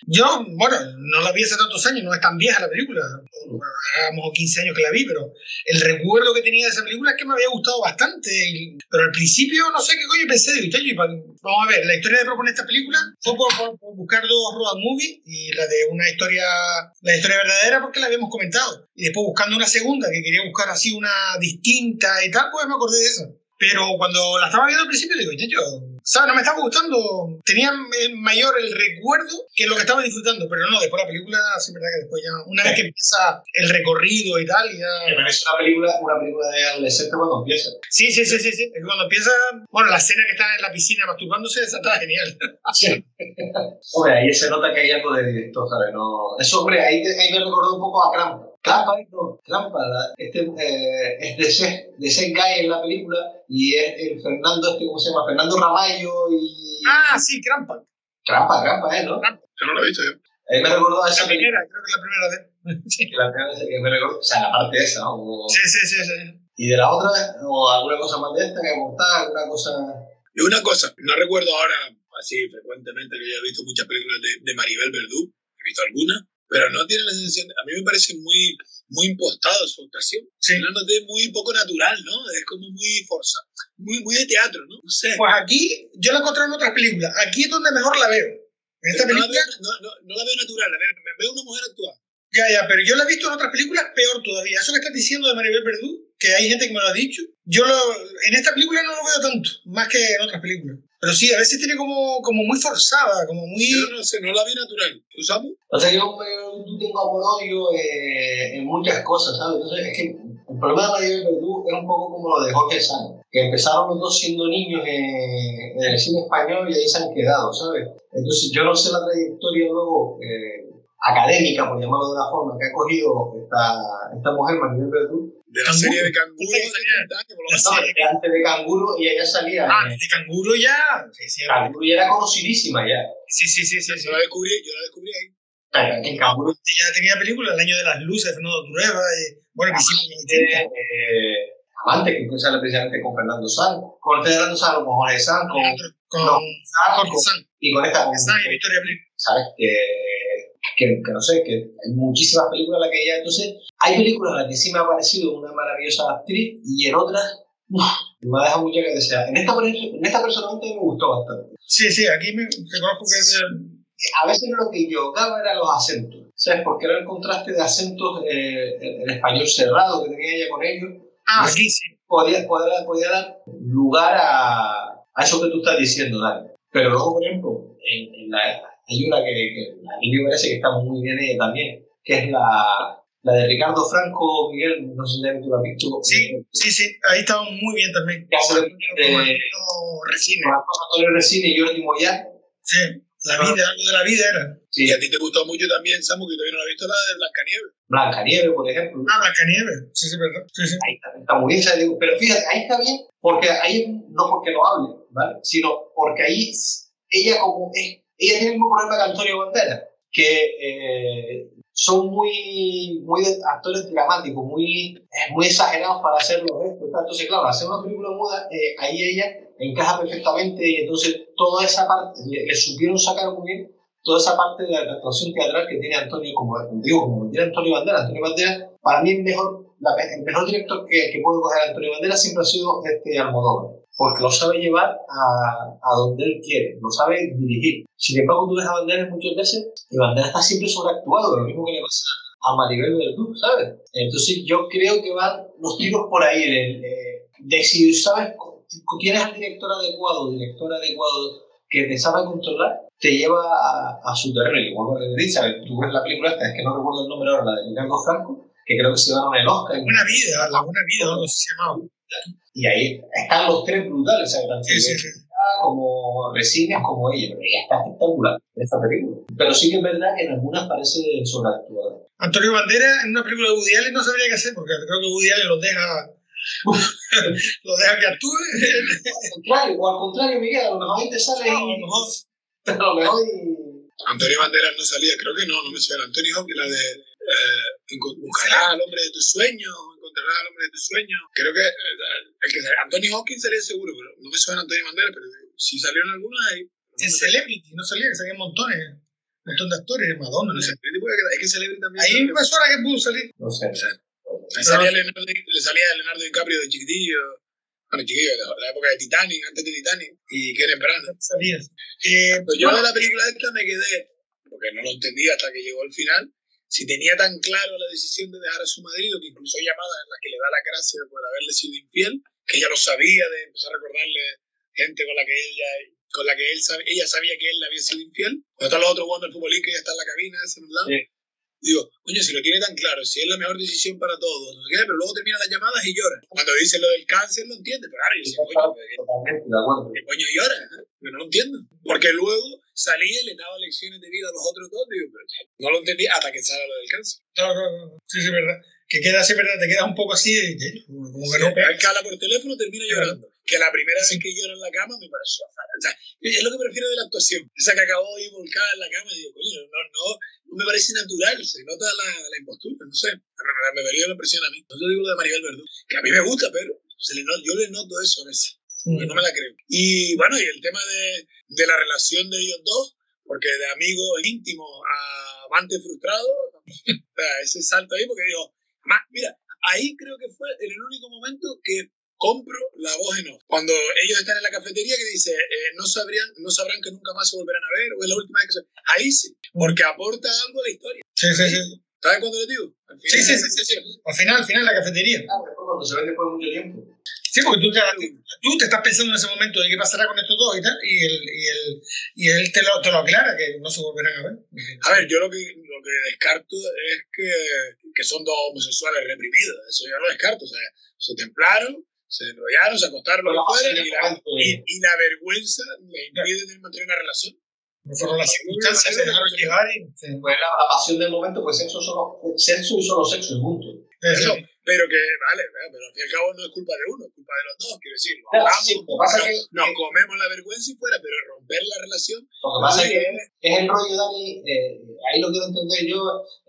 B: yo, bueno, no la vi hace tantos años, no es tan vieja la película, hagamos 15 años que la vi, pero el recuerdo que tenía de esa película es que me había gustado bastante, pero al principio no sé qué coño pensé, digo, "Chacho, y vamos a ver, la historia de proponer esta película fue por, por- por buscar dos road movies y la de una historia, la historia verdadera porque la habíamos comentado, y después buscando una segunda que quería buscar así una distinta y tal, pues me acordé de esa. Pero cuando la estaba viendo al principio, digo, yo, ¿sabes? No me estaba gustando. Tenía mayor el recuerdo que lo que estaba disfrutando. Pero no, después la película, sí, verdad que después ya, una vez que empieza el recorrido y tal, ya.
A: Pero es una película, una película de adolescente cuando empieza.
B: Sí, sí, sí, sí, sí. Es que cuando empieza, bueno, la escena que está en la piscina masturbándose, esa está genial.
A: Hombre, ahí se nota que hay algo de director, ¿sabes? No... Eso, hombre, ahí, ahí me recordó un poco a Crampa. Crampa, no, Crampa, la- este, eh, es de Seth, de Seth Guy en la película y es el Fernando, este, ¿cómo se llama? Fernando Ramallo y...
B: Ah, sí, Crampa.
A: Crampa, Crampa, ¿eh? ¿no?
C: Yo no lo he visto yo.
A: Ahí me recordó a esa
B: La
A: película.
B: primera, creo que es la primera vez. [LAUGHS] Sí,
A: que la primera vez que me recordó, o sea, la parte esa, ¿no? Como-
B: sí, sí, sí. sí.
A: Y de la otra, o alguna cosa más de esta que aportar, alguna cosa...
C: Y una cosa, no recuerdo ahora así frecuentemente que yo he visto muchas películas de, de Maribel Verdú, he visto algunas, pero no tiene la sensación, de- a mí me parece muy, muy impostado su actuación.
B: Sí.
C: La noté muy poco natural, ¿no? Es como muy forzado, muy, muy de teatro, ¿no? No sé.
B: Pues aquí, yo la encontré en otras películas. Aquí es donde mejor la veo. En esta
C: no, la
B: película,
C: veo, no, no, no la veo natural, la veo, me veo una mujer actuar.
B: ya, ya, pero yo la he visto en otras películas peor todavía. Eso que estás diciendo de Maribel Verdú, que hay gente que me lo ha dicho, yo lo, en esta película no lo veo tanto, más que en otras películas. Pero sí, a veces tiene como, como muy forzada, como muy...
C: Yo no sé, no la vi natural. ¿Tú, Samu?
A: O sea, yo me, tú tengo amor-odio eh, en muchas cosas, ¿sabes? Entonces, es que el problema de Maribel Verdú es un poco como lo de Jorge Sanz, que empezaron los dos siendo niños en, en el cine español y ahí se han quedado, ¿sabes? Entonces, yo no sé la trayectoria luego eh, académica, por llamarlo de una forma, que ha cogido esta, esta mujer, Maribel Verdú.
C: De la
B: Canguro.
C: serie de Canguro
B: Sí,
C: de
B: sí.
C: 30 años, por lo
B: La
C: menos.
A: No,
B: serie.
A: que antes de Canguro y ella salía.
B: Ah,
A: eh,
B: de canguro ya... Sí, sí,
A: Canguro ya era conocidísima ya.
B: sí, sí, sí, sí, sí.
C: Yo la descubrí, yo la descubrí ahí.
A: En Canguro
B: Ya tenía película, El año de las luces, Fernando Trueba, y, bueno,
A: tiene
B: 80.
A: eh, amantes que sale precisamente con Fernando Sanz, con Fernando Sanz, con Jorge Sanz, con,
B: Con
A: no,
B: Jorge
A: con-
B: Sanz,
A: y con esta, con-
B: y Victoria.
A: ¿sabes? Que, que, que no sé, que hay muchísimas películas en las que ella, entonces, hay películas en las que sí me ha parecido una maravillosa actriz y en otras, me ha dejado mucho que desear. En esta, por ejemplo, en esta personalmente me gustó bastante.
B: Sí, sí, aquí me reconozco que es
A: A veces lo que yocaba eran los acentos, ¿sabes? Porque era el contraste de acentos, eh, el, el español cerrado que tenía ella con ellos,
B: Ah, aquí sí.
A: podía, podía, podía dar lugar a, a eso que tú estás diciendo, Dani. Pero luego, por ejemplo, en, en la, hay una que, que a mí me parece que está muy bien ella también, que es la, la de Ricardo Franco, Miguel, no sé si tú la has visto.
B: Sí, sí, sí, ahí estaba muy bien también.
A: Que hace de, de,
B: Antonio
A: Resine y Jordi Moyá.
B: Sí, la vida, algo de la vida era.
A: Sí,
C: Y a ti te gustó mucho también, Samu, que todavía no la has visto, la de Blancanieves.
A: Blancanieves, por ejemplo.
B: Ah, Blancanieves. Sí, sí, verdad. Sí, sí.
A: Ahí está, está muy bien, pero fíjate, ahí está bien, porque ahí no porque lo hable, ¿vale? Sino porque ahí ella como es, ella tiene el mismo problema que Antonio Banderas, que eh, son muy, muy actores dramáticos, muy, eh, muy exagerados para hacer los gestos. tal. Entonces, claro, hacer una película muda, eh, ahí ella encaja perfectamente y entonces toda esa parte, le, le supieron sacar muy bien toda esa parte de la actuación teatral que tiene Antonio, como digo, como tiene Antonio Banderas. Antonio Banderas, para mí, el mejor, la- el mejor director que, que puede coger a Antonio Banderas siempre ha sido este Almodóvar, porque lo sabe llevar a, a donde él quiere, lo sabe dirigir. Sin embargo, tú ves a Banderas muchas veces y Banderas está siempre sobreactuado, lo mismo que le pasa a Maribel Verdú, ¿sabes? Entonces, yo creo que van los tiros por ahí, de, de- de si sabes, tienes al director adecuado, director adecuado que te sabe controlar, te lleva a, a su terreno. Y igual que te ¿sabes? Tú ves la película esta, es que no recuerdo el nombre ahora, la de Ricardo Franco, que creo que se llevaron el Oscar.
B: La buena vida, la buena vida, no sé si se llamaba.
A: Y ahí están los tres brutales, ¿sabes? Tanto
B: Sí, sí, sí.
A: como Resines como ella, pero ella está espectacular en esta película. Pero sí que es verdad que en algunas parece sobreactuada.
B: Antonio Bandera en una película de Woody Allen no sabría qué hacer, porque creo que Woody Allen los deja, [LAUGHS] los deja que actúe.
A: Al contrario, o al contrario, Miguel, a lo mejor ahí te sale [LAUGHS]
B: A lo mejor.
A: a lo mejor y...
C: Antonio Banderas no salía, creo que no, no me suena. Antonio Hopkins, la de eh, buscarás al hombre de tus sueños, encontrarás al hombre de tus sueños. Creo que eh, el que sale- Antonio Hopkins salía seguro, pero no me suena Antonio Banderas, pero si salieron algunos ahí.
B: En Celebrity, no salía, que salían montones, un montón de actores, Madonna.
C: No Celebrity puede quedar- es que Celebrity también.
B: Ahí me suena que pudo salir.
A: No sé.
C: Le salía, Leonardo, le salía Leonardo DiCaprio de chiquitillo, bueno, chiquillo, de la, la época de Titanic, antes de Titanic, y Kenneth Branagh.
B: Salía. Eh,
C: Pero yo
B: bueno,
C: de la película esta me quedé, porque no lo entendí hasta que llegó al final, si tenía tan claro la decisión de dejar a su marido, que incluso hay llamadas en las que le da la gracia por haberle sido infiel, que ella lo sabía, de empezar a recordarle gente con la que ella, con la que él ella sabía que él le había sido infiel. Cuando están los otros jugando al futbolín, que ella está en la cabina, ese lado.
A: Sí.
C: Digo, coño, si lo tiene tan claro, si es la mejor decisión para todos, no sé qué, pero luego termina las llamadas y llora. Cuando dice lo del cáncer, lo entiende, pero ahora yo digo, coño, ¿qué-
A: Totalmente de acuerdo.
C: ¿qué coño llora? eh? Yo no lo entiendo. Porque luego salía y le daba lecciones de vida a los otros dos, digo, pero no lo entendí hasta que sale lo del cáncer.
B: no, no, no, sí, sí, es verdad. Que queda así, ¿verdad? Te quedas un poco así, de- como que no.
C: Cala por teléfono termina llorando. Que la primera vez que llora en la cama me pareció fatal. O sea, es lo que prefiero de la actuación. Esa que acabó ahí volcada en la cama y digo, coño, no, no, no me parece natural. Se nota la, la impostura, no sé. Me, dio la impresión a mí. No te digo lo de Maribel Verdú, que a mí me gusta, pero se le yo le noto eso a veces. Porque no me la creo. Y bueno, y el tema de, de la relación de ellos dos, porque de amigos íntimos a amantes frustrados, [LAUGHS] o sea, ese salto ahí, porque dijo, "Ma, mira, ahí creo que fue en el único momento que compro la voz en off. Cuando ellos están en la cafetería que dice, eh, no, sabrían, no sabrán que nunca más se volverán a ver, o es la última vez que se... Ahí sí, porque aporta algo a la historia.
B: Sí, sí, sí.
C: ¿Sabes cuándo lo digo? Al
B: Sí, sí, sí,
C: la
B: sí,
C: sesión.
B: Al final, al final, la cafetería.
A: Claro, después cuando se ve después de mucho tiempo.
B: Sí, porque tú te, tú te estás pensando en ese momento de qué pasará con estos dos y tal, y, el, y, el, y él te lo, te lo aclara, que no se volverán a ver.
C: A ver, yo lo que, lo que descarto es que, que son dos homosexuales reprimidos. Eso yo lo descarto. O sea, se templaron, se enrollaron, se acostaron, lo que fuera, y la, y, y la vergüenza le impide tener- mantener una relación.
B: No fueron las circunstancias, se dejaron llevar y... se-
A: Pues la, la pasión del momento, pues sexo, solo, sexo y solo sexo y juntos.
C: Eso, pero que, vale, pero al fin y al cabo no es culpa de uno, es culpa de los dos. Quiero decir, nos
A: Claro, sí, lo que pasa
C: nos,
A: es que-
C: nos comemos la vergüenza y fuera, pero romper la relación.
A: Lo que pasa es que es el rollo, Dani, eh, ahí lo quiero entender yo,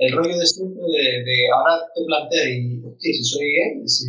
A: el rollo de siempre de, de ahora te planteas y, hostia, si soy gay, si...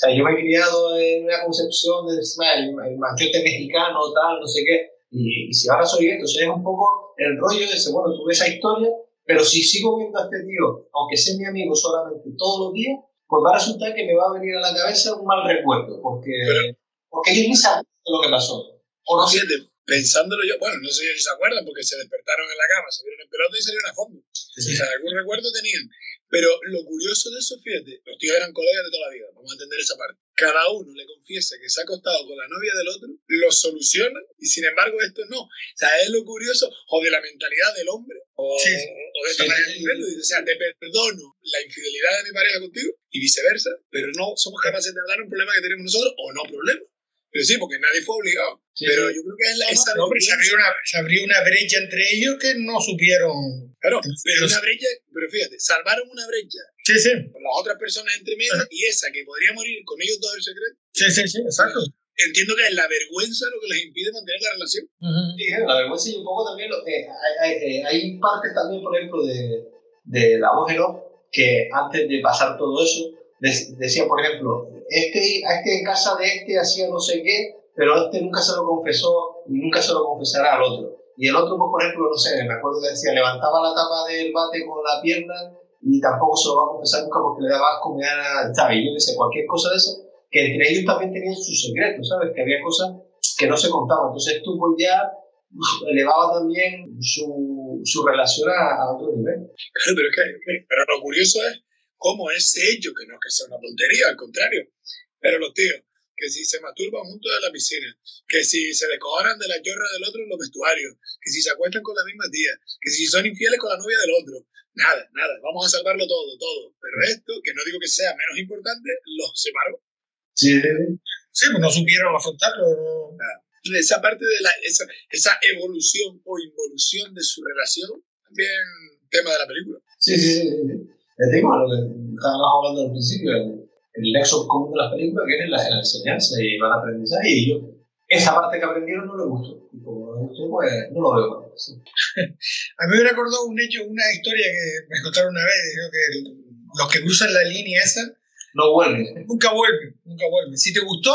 A: Sea, yo me he criado en una concepción de el, el machete mexicano, tal, no sé qué, y, y si ahora soy entonces es un poco el rollo de ese, bueno, tuve esa historia, pero si sigo viendo a este tío, aunque sea mi amigo solamente todos los días, pues va a resultar que me va a venir a la cabeza un mal recuerdo, porque,
C: Pero-
A: porque ellos ni saben lo que pasó. O no sé,
C: Fíjate, pensándolo yo, bueno, no sé si se acuerdan porque se despertaron en la cama, se vieron en pelota y salieron a fondo. O sea, algún recuerdo tenían. Pero lo curioso de eso, fíjate, los tíos eran colegas de toda la vida, vamos a entender esa parte. Cada uno le confiesa que se ha acostado con la novia del otro, lo soluciona y sin embargo esto no. O sea, es lo curioso o de la mentalidad del hombre o,
B: Sí.
C: o de esta
A: Sí,
C: manera
A: sí, sí.
C: O sea, te perdono la infidelidad de mi pareja contigo y viceversa, pero no somos capaces de hablar un problema que tenemos nosotros o no problema. Pero sí, porque nadie fue obligado.
A: Sí,
C: pero
A: sí.
C: yo creo que es la,
B: No,
C: esa
B: no, se, abrió una, se abrió una brecha entre ellos que no supieron.
C: Claro, pero una brecha, pero fíjate, salvaron una brecha
B: Sí, sí,
C: con las otras personas entre medio
B: Ajá.
C: y esa que podría morir con ellos dos el secreto.
B: sí, sí, sí, exacto.
C: Entiendo que es la vergüenza lo que les impide mantener la relación.
A: Sí, la vergüenza y un poco también, lo- eh, hay, hay, eh, hay partes también, por ejemplo, de, de la voz en off, que antes de pasar todo eso, de- decía, por ejemplo, este, este en casa de este hacía no sé qué, pero este nunca se lo confesó y nunca se lo confesará al otro. Y el otro, pues, por ejemplo, no sé, me acuerdo que decía, levantaba la tapa del bate con la pierna y tampoco se lo va a confesar nunca porque le daba asco, me ¿sabes? Yo qué sé, cualquier cosa de esa, que entre ellos también tenían sus secretos, ¿sabes? Que había cosas que no se contaban. Entonces tú, pues ya elevaba también su, su relación a, a otro nivel.
C: Pero, es que, pero lo curioso es cómo ese hecho, que no es que sea una tontería, al contrario, pero los tíos, que si se masturban juntos en la piscina, que si se descojonan de la chorra del otro en los vestuarios, que si se acuestan con la misma tía, que si son infieles con la novia del otro, nada, nada, vamos a salvarlo todo, todo. Pero esto, que no digo que sea menos importante, los separó.
A: Sí,
B: sí pues no supieron afrontarlo.
C: Esa parte de la, esa, esa evolución o involución de su relación, también tema de la película.
A: Sí, sí, sí. El tema, lo que estábamos hablando al principio, el, el nexo común de las películas, que es la, la enseñanza y el aprendizaje, y yo, esa parte que aprendieron no le gustó. Y como no le gustó, pues no lo veo mal. [LAUGHS] Sí.
B: A mí me recordó un hecho, una historia que me contaron una vez, creo que los que cruzan la línea esa
A: no vuelven.
B: Nunca vuelven, nunca vuelven. Si te gustó,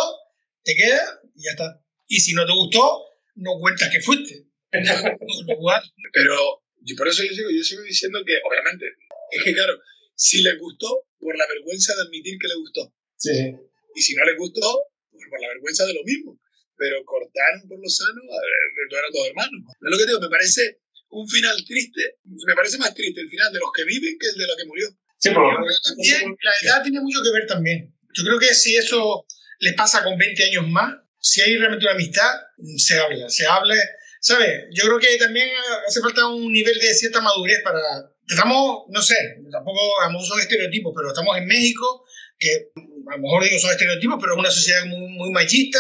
B: te queda y ya está. Y si no te gustó, no cuentas que fuiste. [LAUGHS]
C: Pero yo por eso yo sigo, yo sigo diciendo que, obviamente, es que claro, si les gustó, por la vergüenza de admitir que les gustó.
A: Sí.
C: Y si no les gustó, pues por la vergüenza de lo mismo. Pero cortaron por lo sano, a ver, eran dos hermanos. Es lo que digo, me parece un final triste, me parece más triste el final de los que viven que el de los que murió.
A: Sí, pero
B: también, la edad tiene mucho que ver también. Yo creo que si eso les pasa con 20 años más, si hay realmente una amistad, se habla, se habla, ¿sabes? Yo creo que también hace falta un nivel de cierta madurez para... Estamos, no sé, tampoco a lo mejor son estereotipos, pero estamos en México, que a lo mejor digo son estereotipos, pero es una sociedad muy, muy machista,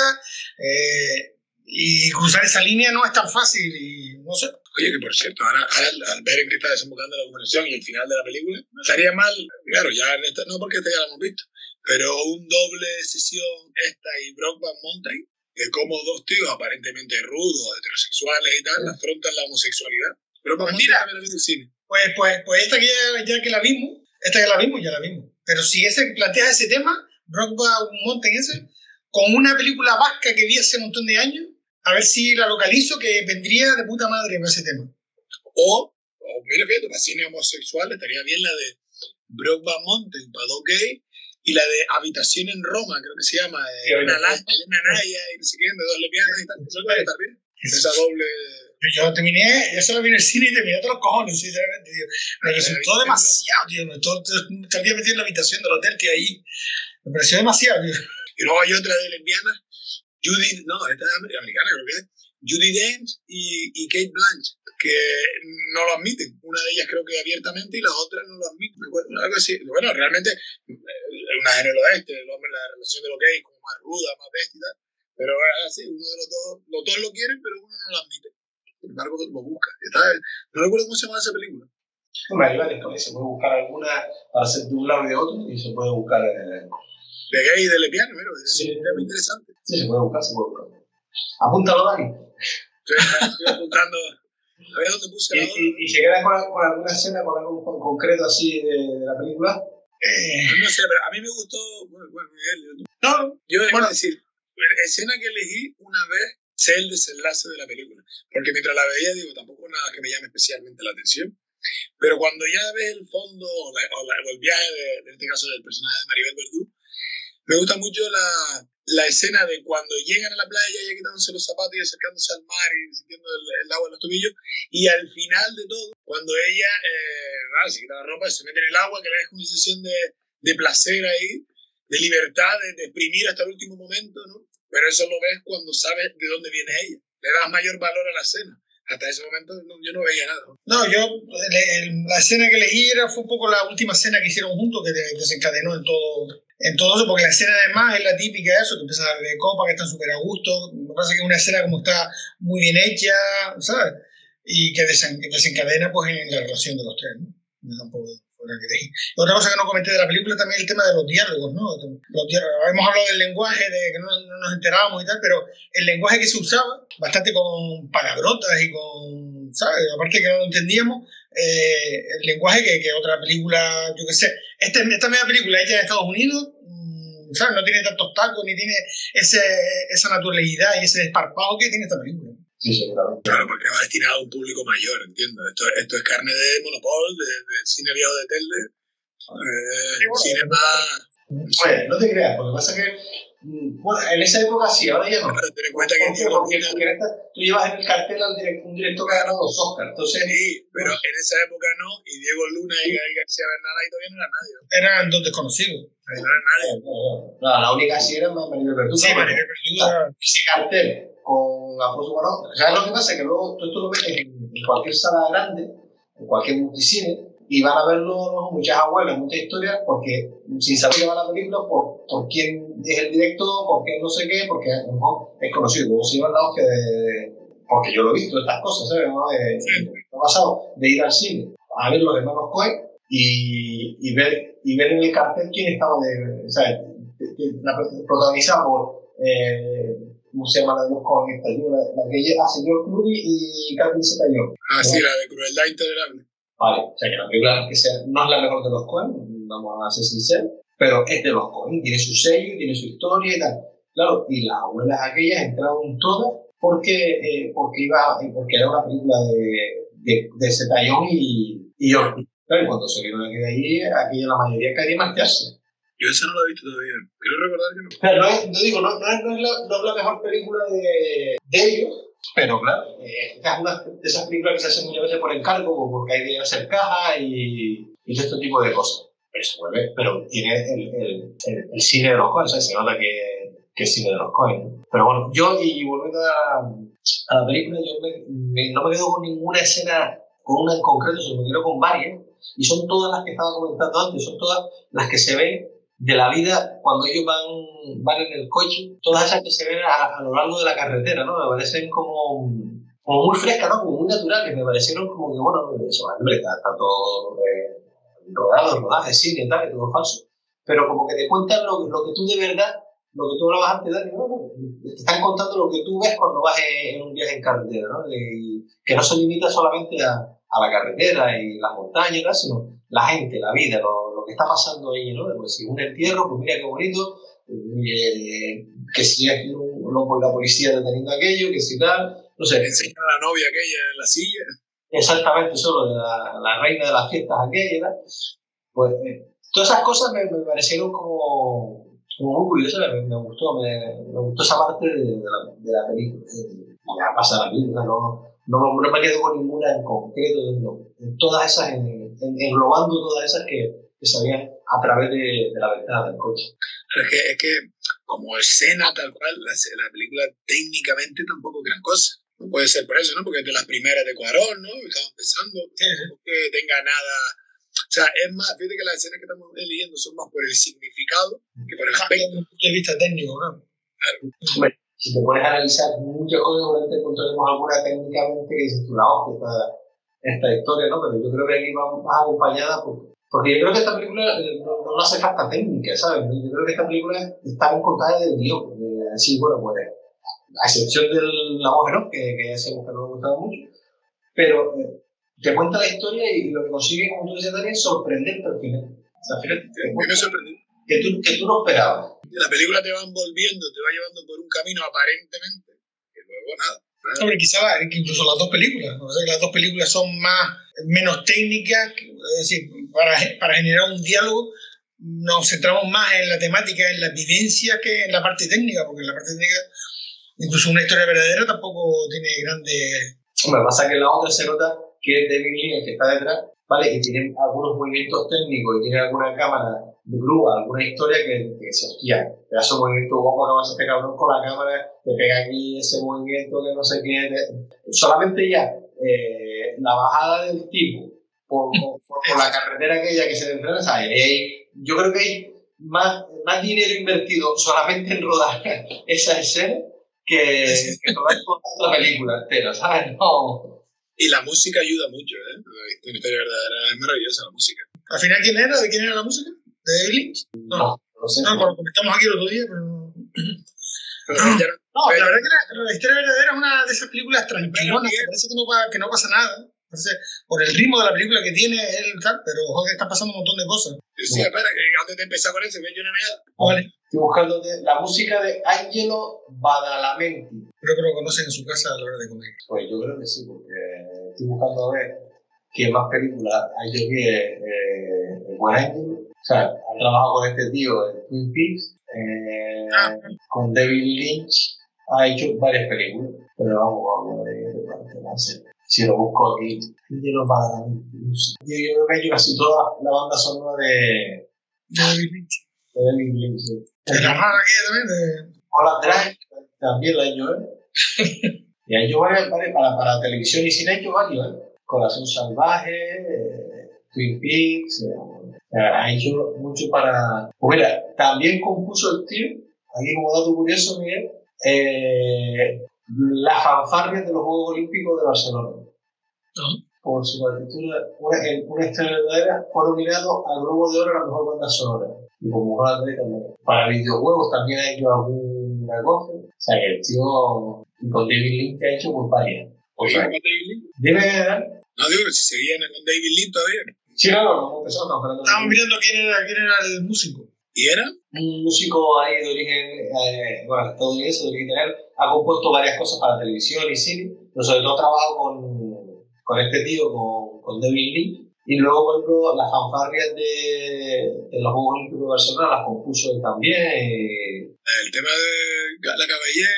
B: eh, y cruzar esa línea no es tan fácil, y no sé.
C: Oye, que por cierto, ahora, al, ver en qué está desembocando la conversación y el final de la película, estaría mal, claro, ya en esta, no porque esta ya la hemos visto, pero un doble sesión esta y Brockback Mountain, de cómo dos tíos aparentemente rudos, heterosexuales y tal, afrontan la homosexualidad. Pero pues mira, la visto en cine.
B: Pues, pues, pues esta que ya, ya, que la vimos, esta que la vimos, ya la vimos. Pero si ese plantea ese tema, Mountain ese, con una película vasca que vi hace un montón de años, a ver si la localizo, que vendría de puta madre con ese tema.
C: O, o mira, fíjate, para cine homosexual estaría bien la de Brockback Mountain, para dos gay, y la de Habitación en Roma, creo que se llama, de Elena Naya y no sé qué, de dos lesbianas y tal. Eso puede estar bien. Esa doble.
B: Yo, terminé, yo solo vi en el cine y terminé todos los cojones, sinceramente, tío. Me resultó demasiado, tío. Me todo, todo, el día metido en la habitación del hotel que ahí. Me pareció demasiado, tío.
C: Y luego hay otra de lesbianas Judy, no, esta es americana creo que es, Judy Dench y, y, Kate Blanch, que no lo admiten. Una de ellas creo que abiertamente y las otras no lo admiten. Algo así. Bueno, realmente es una género de este, el hombre, la relación de lo que hay, como más ruda, más bestia y tal. Pero es así, uno de los dos, los dos lo quieren, pero uno no lo admite. Sin embargo, lo busca. Está, no recuerdo cómo se llama esa película.
A: Hombre, hay varias se puede buscar alguna para ser de un lado y de otro y se puede buscar... Eh,
C: de gay y de lesbiano, pero es sí. un tema interesante.
A: Sí, se puede buscar, se puede buscar. Apúntalo, Dani.
C: Estoy, estoy apuntando. A ver dónde puse
A: ¿Y, la y, y se queda con, con, alguna escena, con algo concreto así de, de la película?
C: Eh, no sé, pero a mí me gustó. Bueno, bueno Miguel, no, yo bueno. decir, escena que elegí una vez sé el desenlace de la película. Porque mientras la veía, digo, tampoco nada que me llame especialmente la atención. Pero cuando ya ves el fondo o, la, o, la, o el viaje, de, de, este caso del personaje de Maribel Verdú, me gusta mucho la, la, escena de cuando llegan a la playa, ya quitándose los zapatos y acercándose al mar y sintiendo el, el, agua en los tobillos. Y al final de todo, cuando ella eh, se quita la ropa y se mete en el agua, que le deja una sensación de, de placer ahí, de libertad, de, de exprimir hasta el último momento, ¿no? Pero eso lo ves cuando sabes de dónde viene ella. Le das mayor valor a la escena hasta ese momento no, yo no veía nada.
B: No, yo, la escena que elegí era, fue un poco la última escena que hicieron juntos que desencadenó en todo, en todo eso, porque la escena además es la típica de eso, que empieza a de copa, que están súper a gusto, me parece que es una escena como está muy bien hecha, ¿sabes? Y que, desen, que desencadena pues en la relación de los tres, ¿no? no tampoco [LAUGHS] Otra cosa que no comenté de la película también es el tema de los diálogos, ¿no? Los diálogos, hemos hablado del lenguaje, de que no, no, nos enterábamos y tal, pero el lenguaje que se usaba, bastante con palabrotas y con, ¿sabes? Aparte que no lo entendíamos, eh, el lenguaje que, que, otra película, yo qué sé, este, esta media película hecha en Estados Unidos, mmm, ¿sabes? No tiene tantos tacos ni tiene ese, esa naturalidad y ese desparpajo que tiene esta película.
A: Sí, sí, claro.
C: Claro, porque va destinado a un público mayor, entiendo. Esto, esto es carne de Monopol, de, de cine viejo de Telde, eh, sí, bueno, cine más...
A: Oye, no te creas, porque pasa que bueno, en esa época sí, ahora ya no.
C: Pero ten en cuenta que
A: Diego porque, porque esta, tú llevas en el cartel al direct, un director que ha ganado dos Oscars. Entonces,
C: sí, pero en esa época no, y Diego Luna y Gael García Bernal ahí todavía no eran nadie.
B: Eran dos desconocidos.
C: Ahí no eran nadie.
A: No, no, la única sí era Maribel Verdú.
B: Sí, Maribel Verdú.
A: Ese cartel con Alfonso Cuarón. ¿Sabes lo que pasa? Que luego tú esto lo ves en, en cualquier sala grande, en cualquier multicine, y van a verlo muchas abuelas, muchas historias, porque sin saber que va la película, por, por quién es el director, por qué no sé qué, porque a lo mejor es conocido. Luego se llevan la hostia de. Porque yo lo he visto, estas cosas, ¿sabes? ¿no? Eh, ha pasado de ir al cine a ver los hermanos Cohen y, y, ver, y ver en el cartel quién estaba de. ¿sabes? protagonizada por. Eh, ¿Cómo se llama la de los Cohen? Esta, la, la que hace George Clooney y Catherine Zeta-Jones.
C: Ah, sí, la de Crueldad Intolerable.
A: Vale, o sea que la película que sea, no es la mejor de los Cohen, vamos a ser sinceros, pero es de los Cohen, tiene su sello, tiene su historia y tal. Claro, y las abuelas aquellas entraron todas porque, eh, porque, iba, porque era una película de, de, de Zetallón y, y Claro, y cuando aquí de ahí, aquella la mayoría quería marcharse.
C: Yo esa no la he visto todavía. Quiero recordar que no.
A: Pero no, es, no digo, no, no, es, no, es la, no es la mejor película de, de ellos, pero claro, eh, es una de esas películas que se hacen muchas veces por encargo, porque hay que hacer caja y, y todo este tipo de cosas. Pero se vuelve, pero tiene el, el, el, cine de los coins, se nota que, que es cine de los coins. Pero bueno, yo, y volviendo a, a la película, yo me, no me quedo con ninguna escena, con una en concreto, sino me quedo con varias, y son todas las que estaba comentando antes, son todas las que se ven de la vida cuando ellos van, van en el coche, todas esas que se ven a, lo largo de la carretera, ¿no? Me parecen como, como muy frescas, ¿no? Como muy naturales, me parecieron como que, bueno, eso, hombre, está, está todo eh, rodado, rodaje, cine tal, todo falso, pero como que te cuentan lo, lo que tú de verdad, lo que tú hablabas antes, Dani, te están contando lo que tú ves cuando vas en, un viaje en carretera, ¿no? Y que no se limita solamente a, a la carretera y las montañas, ¿no? sino la gente, la vida, lo, lo que está pasando ahí, ¿no? Pues si un entierro, pues mira qué bonito, eh, que si es lo, por la policía deteniendo aquello, que si tal, no sé.
C: Enseñar a la novia aquella en la silla.
A: Exactamente, solo de la, la reina de las fiestas aquella, ¿no? Pues eh, todas esas cosas me, me parecieron como, como, muy curiosas, me, me gustó, me, me, gustó esa parte de, de, la, de la, película. Ya pasa la película, no, no, no, me quedo con ninguna en concreto, no, todas esas, en, en, englobando todas esas que, que se veían a través de, de, la ventana del coche.
C: Pero es que, es que como escena tal cual, la, la, película técnicamente tampoco es gran cosa. No puede ser por eso, ¿no? Porque es de las primeras de Cuarón, ¿no? Estamos empezando, no que tenga nada... O sea, es más, fíjate que las escenas que estamos leyendo son más por el significado que por el aspecto.
B: De vista técnico, ¿no?
A: Claro. Bueno, si te pones a analizar muchas cosas, seguramente encontraremos alguna técnicamente que dices tú, la hostia, esta, historia, ¿no? Pero yo creo que aquí va más acompañada por, porque yo creo que esta película no, no hace falta técnica, ¿sabes? Yo creo que esta película está bien contada del guion. Así, bueno, pues, a excepción de la voz, ¿no? Que, que ya sabemos que no me ha gustado mucho. Pero eh, te cuenta la historia y lo que consigue, como tú decías también, sorprenderte al final. O sea, al final te. Que tú, que tú no esperabas.
C: La película te va envolviendo, te va llevando por un camino aparentemente, que luego nada.
B: Hombre, quizá incluso las dos películas. O sea, las dos películas son más, menos técnicas, es decir, para, para generar un diálogo nos centramos más en la temática, en la vivencia que en la parte técnica, porque en la parte técnica, incluso una historia verdadera tampoco tiene grandes...
A: Hombre, pasa que la otra se nota que es David el que está detrás, ¿vale? Y tiene algunos movimientos técnicos y tiene alguna cámara de grúa, alguna historia que, que se hostia, te hace un movimiento guapo que vas a este cabrón con la cámara, te pega aquí ese movimiento que no sé qué. Te... Solamente ya eh, la bajada del tipo por, por, por, la carretera aquella que se le enfrenta, ¿sabes? Eh, yo creo que hay más, más dinero invertido solamente en rodar [LAUGHS] esa escena que, que rodar otra película entera, ¿sabes? No.
C: Y la música ayuda mucho, ¿eh? La historia verdadera es maravillosa la música.
B: ¿Al final quién era? ¿De quién era la música? ¿De? No, no, no sé. No, lo comentamos aquí el otro día, pero no. [CLEARS THROAT]
C: Pero
B: no, la verdad que la, la, historia verdadera es una de esas películas tranquilonas que parece que no, que no pasa nada. Parece, por el ritmo de la película que tiene, él, tal, pero joder, está pasando un montón de cosas.
C: Sí, espera, que antes de empezar con eso, ve yo una mierda.
A: Vale. Estoy buscando la música de Angelo Badalamenti.
B: Creo que lo conocen en su casa a la hora de comer.
A: Pues yo creo que sí, porque estoy buscando a ver qué más películas hay yo que eh, el buen Angelo. O sea, ha trabajado con este tío en Twin Peaks, eh, ah. con David Lynch, ha hecho varias películas, pero vamos, vamos a ver qué parte va a si lo busco aquí, Angelo Badalamenti. Yo, yo creo que hay casi toda la banda sonora de
B: David Lynch.
A: De David Lynch, sí.
B: De la mano aquí también, de...
A: Hola Drive, también la he hecho, ¿eh? [LAUGHS] y ha hecho varios, para, para televisión y cine ha hecho varios, ¿eh? Corazón Salvaje, eh, Twin Peaks, eh, ha hecho mucho para... Pues mira, también compuso el tío, aquí como dato curioso, Miguel, eh, las fanfarrias de los Juegos Olímpicos de Barcelona. Por su partitura, una, una historia verdadera, fue nominado al Globo de Oro a la mejor banda sonora. Y como también. Para videojuegos también ha hecho alguna cosa. O sea que el tío con David Lynch ha hecho muy varias.
C: O sea, con David Lynch?
A: Dime,
C: No digo que si seguían con David Lynch todavía.
A: Sí, no, no, empezó,
B: Estábamos mirando quién era, quién era el músico.
C: ¿Y era?
A: Un músico ahí de origen, eh, bueno, estadounidense, de origen italiano, ha compuesto varias cosas para televisión y cine, pero sobre todo ha trabajado con, con este tío, con, con David Lee, y luego, por ejemplo, las fanfarrias de, de los Juegos Olímpicos de Barcelona las compuso él también.
C: El tema de la cabellera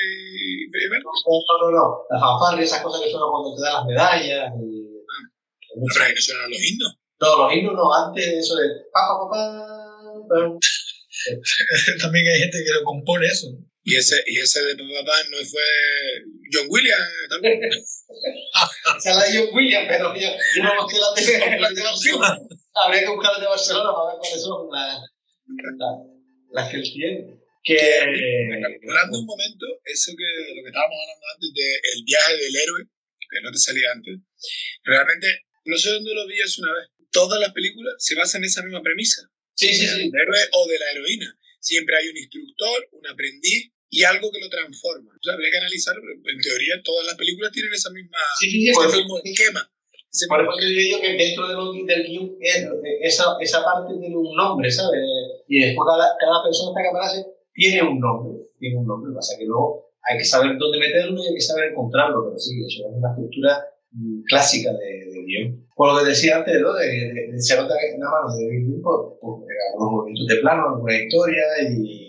C: y...
A: No, no, no, las fanfarrias, esas cosas que suenan cuando te dan las medallas. Y,
C: ah. pero no suenan los himnos.
A: No, los himnos no, antes eso de pa, pa, pa, [LAUGHS]
B: También hay gente que lo compone eso.
C: Y ese, y ese de papá no fue John Williams también. [LAUGHS]
A: Esa es la de John Williams, pero yo, yo no busqué la de, la de Barcelona. Habría que buscar la de Barcelona para ver cuáles son las, las, las que él tiene. Que,
C: Recapitulando un momento, eso que lo que estábamos hablando antes del viaje del héroe, que no te salía antes, realmente, no sé dónde lo vi hace una vez, todas las películas se basan en esa misma premisa.
A: Sí, sí, sí.
C: Del héroe o de la heroína. Siempre hay un instructor, un aprendiz y algo que lo transforma. O sea, habría que analizarlo, en teoría todas las películas tienen esa misma,
A: sí, sí,
C: ese mismo esquema.
A: Por eso yo digo que dentro del, del guion esa, esa parte tiene un nombre, ¿sabes? Y después cada, cada persona que aparece tiene un nombre, tiene un nombre, pasa que luego hay que saber dónde meterlo y hay que saber encontrarlo, pero sí, eso es una estructura mm, clásica de, de guion. Por lo que decía antes, ¿no? De, de, de se nota que en la mano de David pues, pues, algunos movimientos de plano, alguna historia y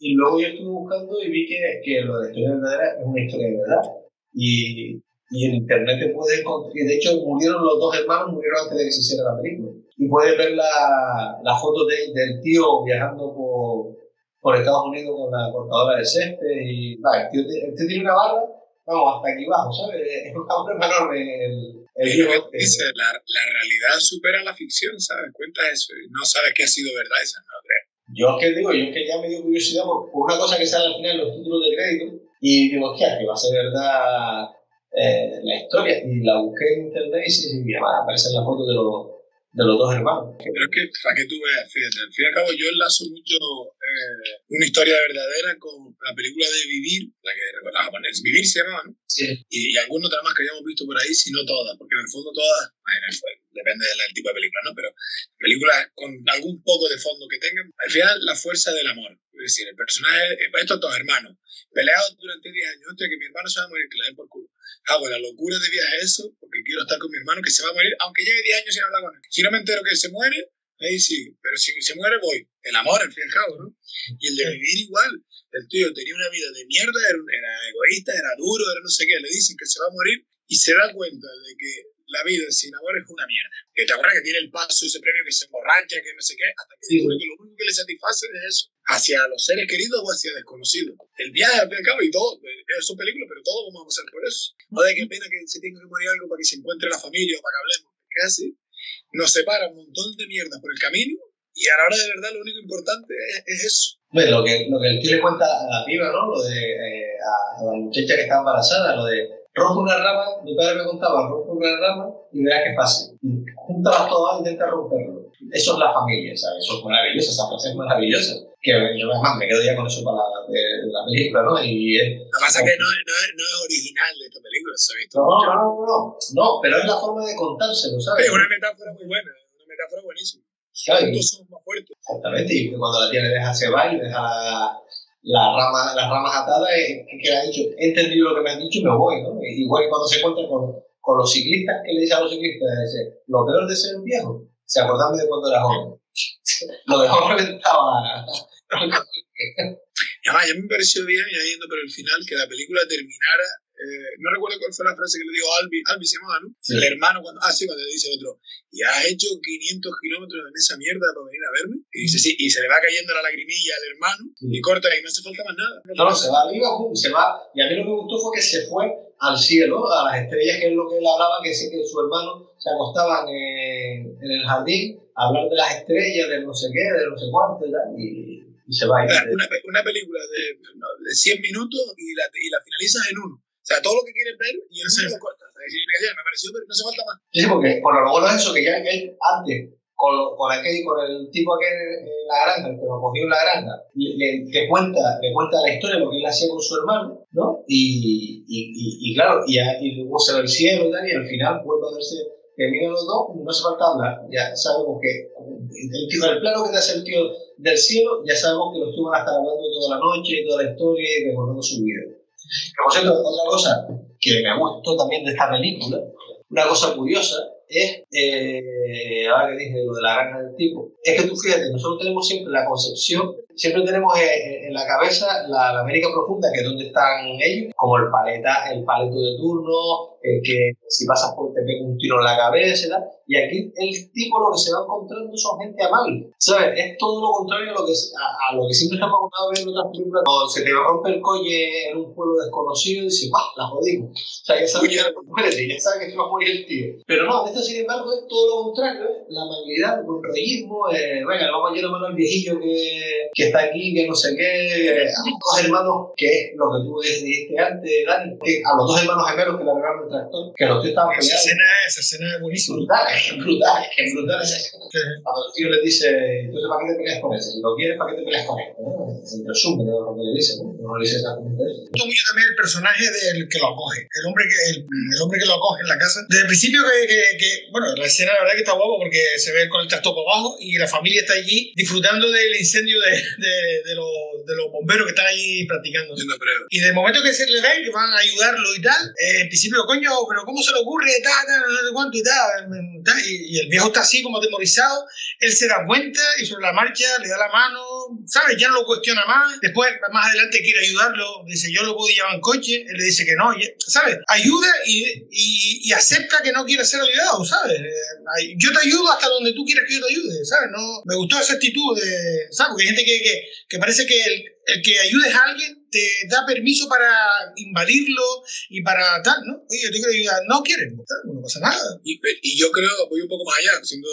A: y luego yo estuve buscando y vi que, que lo de la historia verdadera es una historia de verdad. Y, y en internet te puedes encontrar, y de hecho murieron los dos hermanos, murieron antes de que se hiciera la película. Y puedes ver la, la foto de, del tío viajando por, por Estados Unidos con la cortadora de césped. Y el, tío, el tío tiene una barra, vamos, hasta aquí abajo, ¿sabes? [LAUGHS] Es un hombre enorme el, el
C: dice, la, la, realidad supera la ficción, ¿sabes? Cuenta eso y no sabes qué ha sido verdad esa no creo.
A: Yo es que digo, yo es que ya me dio curiosidad por, una cosa que sale al final los títulos de crédito y digo, hostia, que va a ser verdad eh, la historia. Y la busqué en internet y, sí, sí, aparece la foto de los, de los dos hermanos.
C: Pero es que, para que tú veas, fíjate, al fin y al cabo yo enlazo mucho eh, una historia verdadera con la película de Vivir, la que recordaba, Vivir se llamaba, ¿no?
A: Sí.
C: Y, y algunas otras más que habíamos visto por ahí, si no todas, porque en el fondo todas, depende del tipo de película, ¿no? Pero películas con algún poco de fondo que tengan, al final la fuerza del amor. Es decir, el personaje, estos dos hermanos, peleados durante 10 años, hostia, que mi hermano se va a morir, que la den por culo. Hago la locura de viaje eso, porque quiero estar con mi hermano que se va a morir, aunque lleve 10 años sin hablar con él. Si no me entero que se muere, ahí sí, pero si se muere voy. El amor, al fin y al cabo, ¿no? Y el de vivir igual. El tío tenía una vida de mierda, era, era egoísta, era duro, era no sé qué. Le dicen que se va a morir y se da cuenta de que la vida sin amor es una mierda. Que te acuerdas que tiene el paso, ese premio que se emborracha, que no sé qué, hasta que dice que lo único que le satisface es eso, hacia los seres queridos o hacia desconocidos. El viaje al fin y al cabo y todo, es son películas, pero todos vamos a pasar por eso. No de qué pena que se tenga que morir algo para que se encuentre la familia o para que hablemos, que así. Nos separa un montón de mierda por el camino y a la hora de verdad lo único importante es, es eso.
A: Bueno, lo que, lo que el tío le cuenta a la piba, ¿no? Lo de eh, a, a la muchacha que está embarazada, lo de rompe una rama, mi padre me contaba, una rama y verás qué pasa. Juntas todo e intenta romperlo. Eso es la familia, ¿sabes? Eso es maravilloso, esa frase es maravillosa. Que yo además me quedo ya con eso para la, de, de la película, ¿no? Y
C: es, Lo que pasa es que no, no, no, es original de esta película, ¿sabes?
A: No, no, no, no, no, pero es la forma de contárselo, ¿sabes?
C: Es una metáfora muy buena, una metáfora buenísima.
A: Claro,
C: somos más fuertes.
A: Exactamente, y cuando la tía le deja se va y deja la rama, las ramas atadas, que ha dicho, he entendido lo que me han dicho y me voy, ¿no? Igual que cuando se encuentra con, con los ciclistas, que le dice a los ciclistas, dice, lo peor de ser viejo, se acordarme de cuando era joven. [LAUGHS] lo dejó reventaba.
C: además, [LAUGHS] ya me pareció bien, ya yendo por el final, que la película terminara eh, no recuerdo cuál fue la frase que le dijo Albi, Albi se llamaba, ¿no? El hermano, cuando, ah, sí, cuando le dice el otro, y has hecho 500 kilómetros en esa mierda para venir a verme. Y dice, sí, y se le va cayendo la lagrimilla al hermano y corta y no hace falta más nada.
A: No, no, se va arriba, se va. Y a mí lo que me gustó fue que se fue al cielo, a las estrellas, que es lo que él hablaba, que sí que su hermano se acostaban en, en el jardín a hablar de las estrellas, de no sé qué, de no sé cuánto y se va.
C: Una, una película de, de 100 minutos y la, y la finalizas en uno. O sea, todo lo que quieres ver y en uno lo cortas. me pareció, pero no hace falta más.
A: Sí, porque por lo bueno es eso, que ya él antes, con, con, aquel, con el tipo aquel en la granja, el que lo cogió en la granja, le, cuenta, le cuenta la historia lo que él hacía con su hermano, ¿no? Y, y, y, y claro, y, y luego se ve el cielo y tal, y al final vuelve a verse que miren los dos, no hace falta hablar, ya sabemos que el, tío, el plano que te hace el tío del cielo, ya sabemos que los tíos van a estar hablando toda la noche, toda la historia y recordando su vida. Por cierto, otra cosa que me gustó también de esta película, una cosa curiosa, es, eh, ahora que dije lo de la granja del tipo, es que tú fíjate, nosotros tenemos siempre la concepción, siempre tenemos en, la cabeza la, América profunda, que es donde están ellos, como el paleta, el paleto de turno, eh, que si pasas por te pega un tiro en la cabeza y tal. Y aquí el tipo lo que se va encontrando son gente amable, ¿sabes? Es todo lo contrario a lo que, a, lo que siempre estamos acostumbrados a ver en otras películas. Cuando se te rompe el coche en un pueblo desconocido y dices, ¡bah! La jodimos. O sea, ya sabes que, [LAUGHS] ya sabes que se va a morir el tío. Pero no, esto sin embargo es todo lo contrario, ¿eh? La amabilidad, el reyismo, eh, venga, vamos a llevar mano al viejillo que, que, está aquí, que no sé qué, a los dos hermanos, que es lo que tú dijiste antes, Dani, que a los dos hermanos gemelos que le regalaron el tractor, que los tíos estaban
B: peleando. Esa escena, esa escena es buenísima
A: es brutal, es que es brutal esa escena. Cuando el tío le dice, entonces, ¿para qué te peleas con ese? Si lo quieres, ¿para qué te peleas con él? Es el resumen de lo que le dice, ¿no? No le dice exactamente eso.
B: Gustó mucho también el personaje del que lo acoge, el hombre que, el, el hombre que lo acoge en la casa. Desde el principio que, que, que, bueno, la escena la verdad que está guapo porque se ve con el tractor por abajo y la familia está allí disfrutando del incendio de, de, de, los, de los bomberos que están allí practicando. Y de momento que se le ven, que van a ayudarlo y tal, eh, en principio, coño, pero ¿cómo se le ocurre? Tal, tal, no sé cuánto y tal. Y, y el viejo está así como atemorizado, él se da cuenta y sobre la marcha le da la mano, ¿sabes? Ya no lo cuestiona más. Después, más adelante quiere ayudarlo, dice, yo lo puedo llevar en coche, él le dice que no, ¿sabes? Ayuda y, y, y acepta que no quiere ser ayudado, ¿sabes? Eh, yo te ayudo hasta donde tú quieras que yo te ayude, ¿sabes? No, me gustó esa actitud de, ¿sabes? Porque hay gente que, que, que parece que el, el que ayudes a alguien te da permiso para invadirlo y para tal, ¿no? Oye, yo te quiero ayudar, no quieren, no pasa nada.
C: Y, y, yo creo, voy un poco más allá, siendo,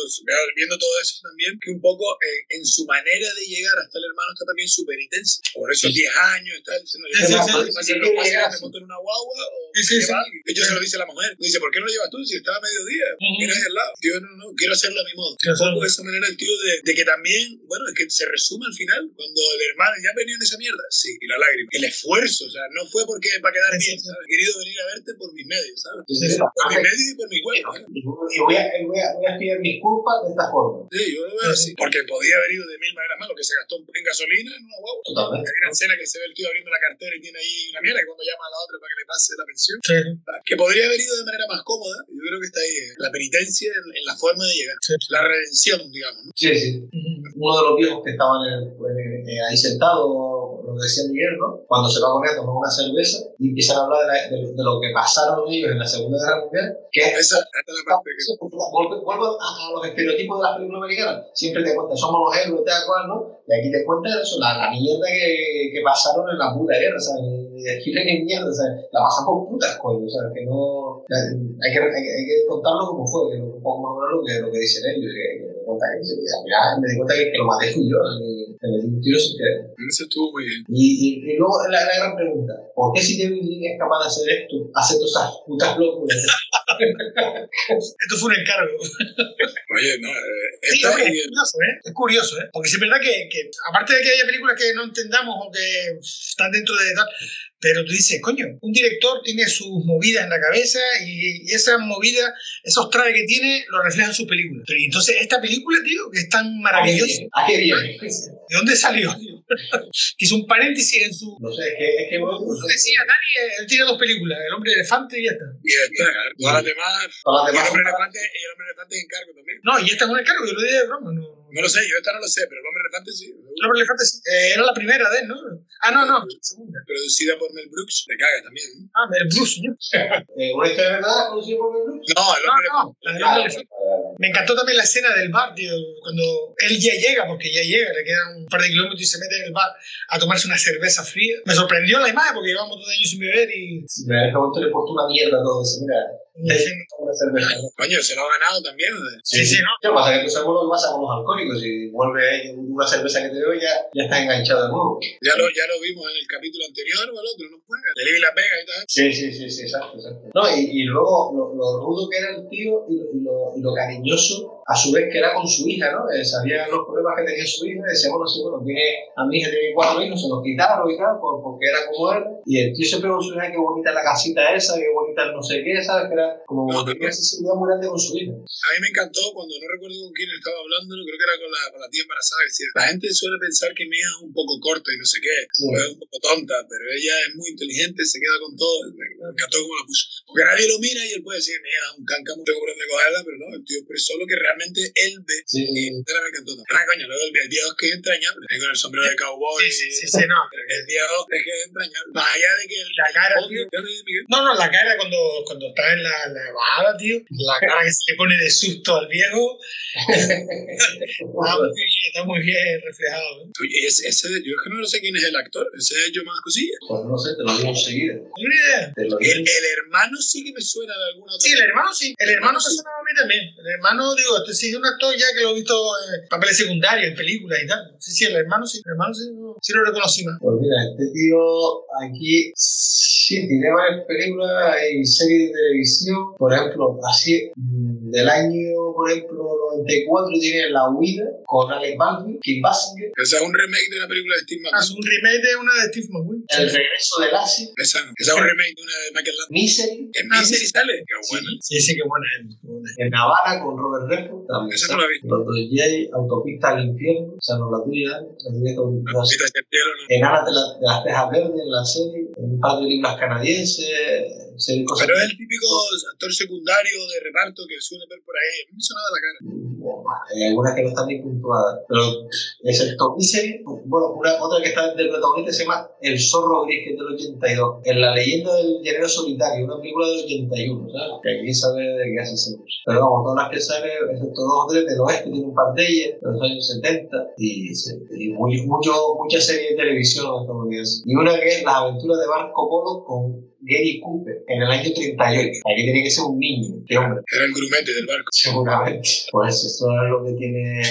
C: viendo todo eso también, que un poco eh, en su manera de llegar hasta el hermano está también su penitencia. Por esos 10 años, está diciendo, sí, sí, sí, no te monto en una guagua o sí, sí, sí. De hecho, se lo dice la mujer. Dice, ¿por qué no lo llevas tú si estaba a mediodía? Mira ahí al lado. Tío, no, no, quiero hacerlo a mi modo. Un poco de esa manera el tío de, de que también, bueno, es que se resume al final, cuando el hermano ya venía en esa mierda, sí, y la lágrima. El esfuerzo, o sea, no fue porque para quedar bien, ¿sabes? He querido venir a verte por mis medios, ¿sabes? Por mis medios y por mi cuerpo.
A: Y voy a, voy, a, voy a pedir mis culpas de esta forma.
C: Sí, yo lo veo así. Porque podía haber ido de mil maneras más, lo que se gastó en gasolina en una guagua. Totalmente. Hay una escena que se ve el tío abriendo la cartera y tiene ahí una mierda, y cuando llama a la otra para que le pase la pensión. Sí. Que podría haber ido de manera más cómoda. Yo creo que está ahí eh, la penitencia en, en, la forma de llegar. Sí. La redención, digamos. ¿no?
A: Sí, sí. Uno de los viejos que estaban en, eh, ahí sentados lo que decía Miguel, ¿no? Cuando se va a poner a tomar una cerveza y empiezan a hablar de, la, de, de, lo que pasaron ellos en la Segunda Guerra Mundial, que es...
C: Esa, esta es la parte que...
A: Vuelvo, vuelvo a, los estereotipos de las películas americanas. Siempre te cuentan, somos los héroes, tal cual, ¿no? Y aquí te cuentan eso, la, la mierda que, que pasaron en la puta guerra, ¿sabes? Chile que mierda, ¿sabes? La pasan por putas, coño, ¿sabes? Que no... Hay que, hay, hay que contarlo como fue, que un poco más o menos lo que, lo que dicen ellos, que, cuenta que, me di cuenta que, que lo maté fui yo, me metí un tiro sin querer.
C: Eso estuvo muy bien.
A: Y, y, y luego la, la, gran pregunta, ¿por qué si David Lynch es capaz de hacer esto, hacer todas esas putas locuras? [LAUGHS]
B: esto fue un encargo.
C: Oye, no, eh,
B: sí, es, curioso, ¿eh? Es curioso, ¿eh? Porque es verdad que, que, aparte de que haya películas que no entendamos o que están dentro de tal, pero tú dices, coño, un director tiene sus movidas en la cabeza y, esas movidas, esos trajes que tiene, lo reflejan en sus películas. Pero entonces, esta película, tío, que es tan maravillosa.
A: ¿A qué viene?
B: ¿De dónde salió? [LAUGHS] Hizo un paréntesis en su.
A: No sé, es que. Es que no sé.
B: decía, Dani, él tiene dos películas: El hombre elefante y esta.
C: Y está, todas las demás.
A: Todas las
C: Y el hombre elefante, y el hombre elefante es encargo también.
B: No, y esta es un encargo, yo lo dije de broma. No.
C: No lo sé, yo esta no lo sé, pero el hombre elefante sí.
B: El hombre elefante sí. Eh, era la primera de él, ¿no? Ah, no, no, la segunda.
C: Producida por Mel Brooks, te caga también. ¿no?
B: Ah, el Bruce, ¿no?
A: Eh, ¿Una historia de verdad conocida por Mel Brooks?
C: No, el
B: No,
C: hombre
B: no, hombre elefante. Me encantó también la escena del bar, tío, cuando él ya llega, porque ya llega, le quedan un par de kilómetros y se mete en el bar a tomarse una cerveza fría. Me sorprendió la imagen porque llevamos dos años sin beber y...
A: En ese momento le una mierda a todo. Dice, mira. ¿no?
C: Coño, se lo ha ganado también. ¿no?
B: Sí, sí, ¿no?
A: ¿Qué pasa? Que tú sabes lo que pasa con los alcohólicos. Si vuelve una cerveza que te veo, ya, ya estás enganchado de nuevo.
C: Ya lo, ya lo vimos en el capítulo anterior o el otro, no juega. De Levi la pega y tal.
A: Sí, sí, sí, sí, exacto, exacto. No, y, y luego lo, lo rudo que era el tío y lo, y, lo, y lo cariñoso a su vez que era con su hija, ¿no? Eh, sabía los problemas que tenía su hija y decía, bueno, sí, bueno, tiene, a mi hija tiene cuatro hijos, se los quitaron y tal, por- porque era como él. Y el tío siempre con su hija, qué bonita la casita esa, qué bonita el no sé qué, ¿sabes? Que era como tenía una sensibilidad muy grande con su hija.
C: A mí me encantó cuando no recuerdo con quién estaba hablando, creo que era con la, con la tía embarazada. que Decía, la gente suele pensar que mi hija es un poco corta y no sé qué,
A: Sí.
C: o es un poco tonta, pero ella es muy inteligente, se queda con todo. Me, encantó cómo la puso. Porque nadie lo mira y él puede decir, mi hija es un canca, no tengo dónde cogerla, pero no, el tío expresó lo que realmente él ve.
A: Sí,
C: me encantó. Ah, coño, luego el, el viejo es que es entrañable. Con el sombrero de cowboy.
B: Sí, sí, sí, sí, no.
C: El viejo es que es entrañable. Más allá de que el,
B: La cara,
C: el
B: tío.
C: lo.
B: No, no, la cara cuando, cuando está en la, la bajada, tío, la cara que se le pone de susto al viejo, [LAUGHS] está muy bien, está muy bien reflejado. ¿eh?
C: Oye, ese, ese, yo es que no sé quién es el actor, ese es yo más cosillas.
A: Pues no sé, te lo digo enseguida.
B: ¿Tienes una idea?
A: Lo
C: El, el hermano sí que me suena de alguna otra
B: Sí, el hermano sí. El hermano me sonaba a mí también. El hermano, digo, este sí es un actor ya que lo he visto en papeles secundarios, en películas y tal. Sí, sí, el hermano sí. El hermano sí, no- sí lo reconocí más.
A: Pues mira, este tío aquí sí tiene varias películas y series de televisión. Por ejemplo, así mm, del año, por ejemplo, 94 tiene La Huida con Alec Baldwin, Kim Basinger,
C: Esa es un remake de una película de Steve
B: Ah, es
C: McQueen.
B: un remake de una de Steve McQueen.
A: El regreso de Lassie,
C: Esa no. Esa es un remake de una de Michael Landon.
A: Misery,
C: En
B: Ah,
C: Misery sale. Qué bueno.
B: Sí, sí, qué buena es. buena
A: en Havana con Robert Redford, también.
C: Esa no la vi.
A: Los J, Autopista al Infierno, esa no es la tuya, la tuya está
C: No,
A: muy
C: Vita hacia el cielo, no.
A: Enanas de, la- de las Tejas Verdes en la serie, en un par de libros canadienses, cosas
C: Pero es el típico actor secundario de reparto que suele ver por ahí. A mí me sonaba la cara.
A: Hay algunas que no están bien puntuadas, pero es el Top Misery. Bueno, una, otra que está del protagonista se llama El Zorro Gris, que es del 82. En La leyenda del llanero solitario, una película del 81, ¿sabes? Que aquí sabe de qué hace ese Pero vamos, todas las que salen, excepto dos o tres del oeste, tiene un par de ellas, de los años 70, y, muy, mucho, muchas series de televisión estadounidenses. Y una que es Las aventuras de Marco Polo con Gary Cooper, en el año 38. Aquí tiene que ser un niño, este hombre.
C: Era el grumete del barco.
A: Seguramente. Pues eso es lo que tiene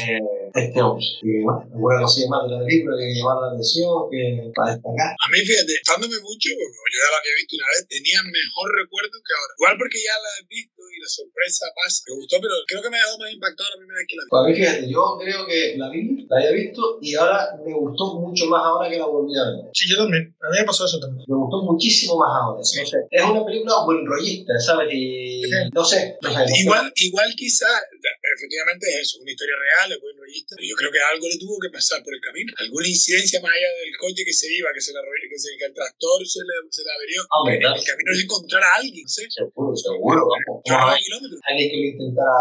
A: este hombre. Y bueno, alguna cosilla más de la película que llamar la atención, que para destacar.
C: A mí, fíjate, estándome mucho, porque yo ya la había visto una vez, tenía mejor recuerdo que ahora. Igual porque ya la he visto y la sorpresa pasa. Me gustó, pero creo que me dejó más impactado la primera vez que la vi.
A: Pues a mí, fíjate, yo creo que la vi, la había visto y ahora me gustó mucho más ahora que la volví a ver.
B: Sí, yo también. A mí me pasó eso también.
A: Me gustó muchísimo más ahora. No sé. Es una película buen rollista, ¿sabes? Y no sé. No sé no sé.
C: Igual, igual quizá, efectivamente es eso, una historia real, es buen rollista, yo creo que algo le tuvo que pasar por el camino. Alguna incidencia más allá del coche que se iba, que se la que, se, que el tractor se le, se le averió.
A: Hombre,
C: En el camino es encontrar a alguien, sé.
A: Seguro, seguro, vamos.
C: Yo no
A: Vamos a ver.
C: kilómetros.
A: alguien que lo intentara,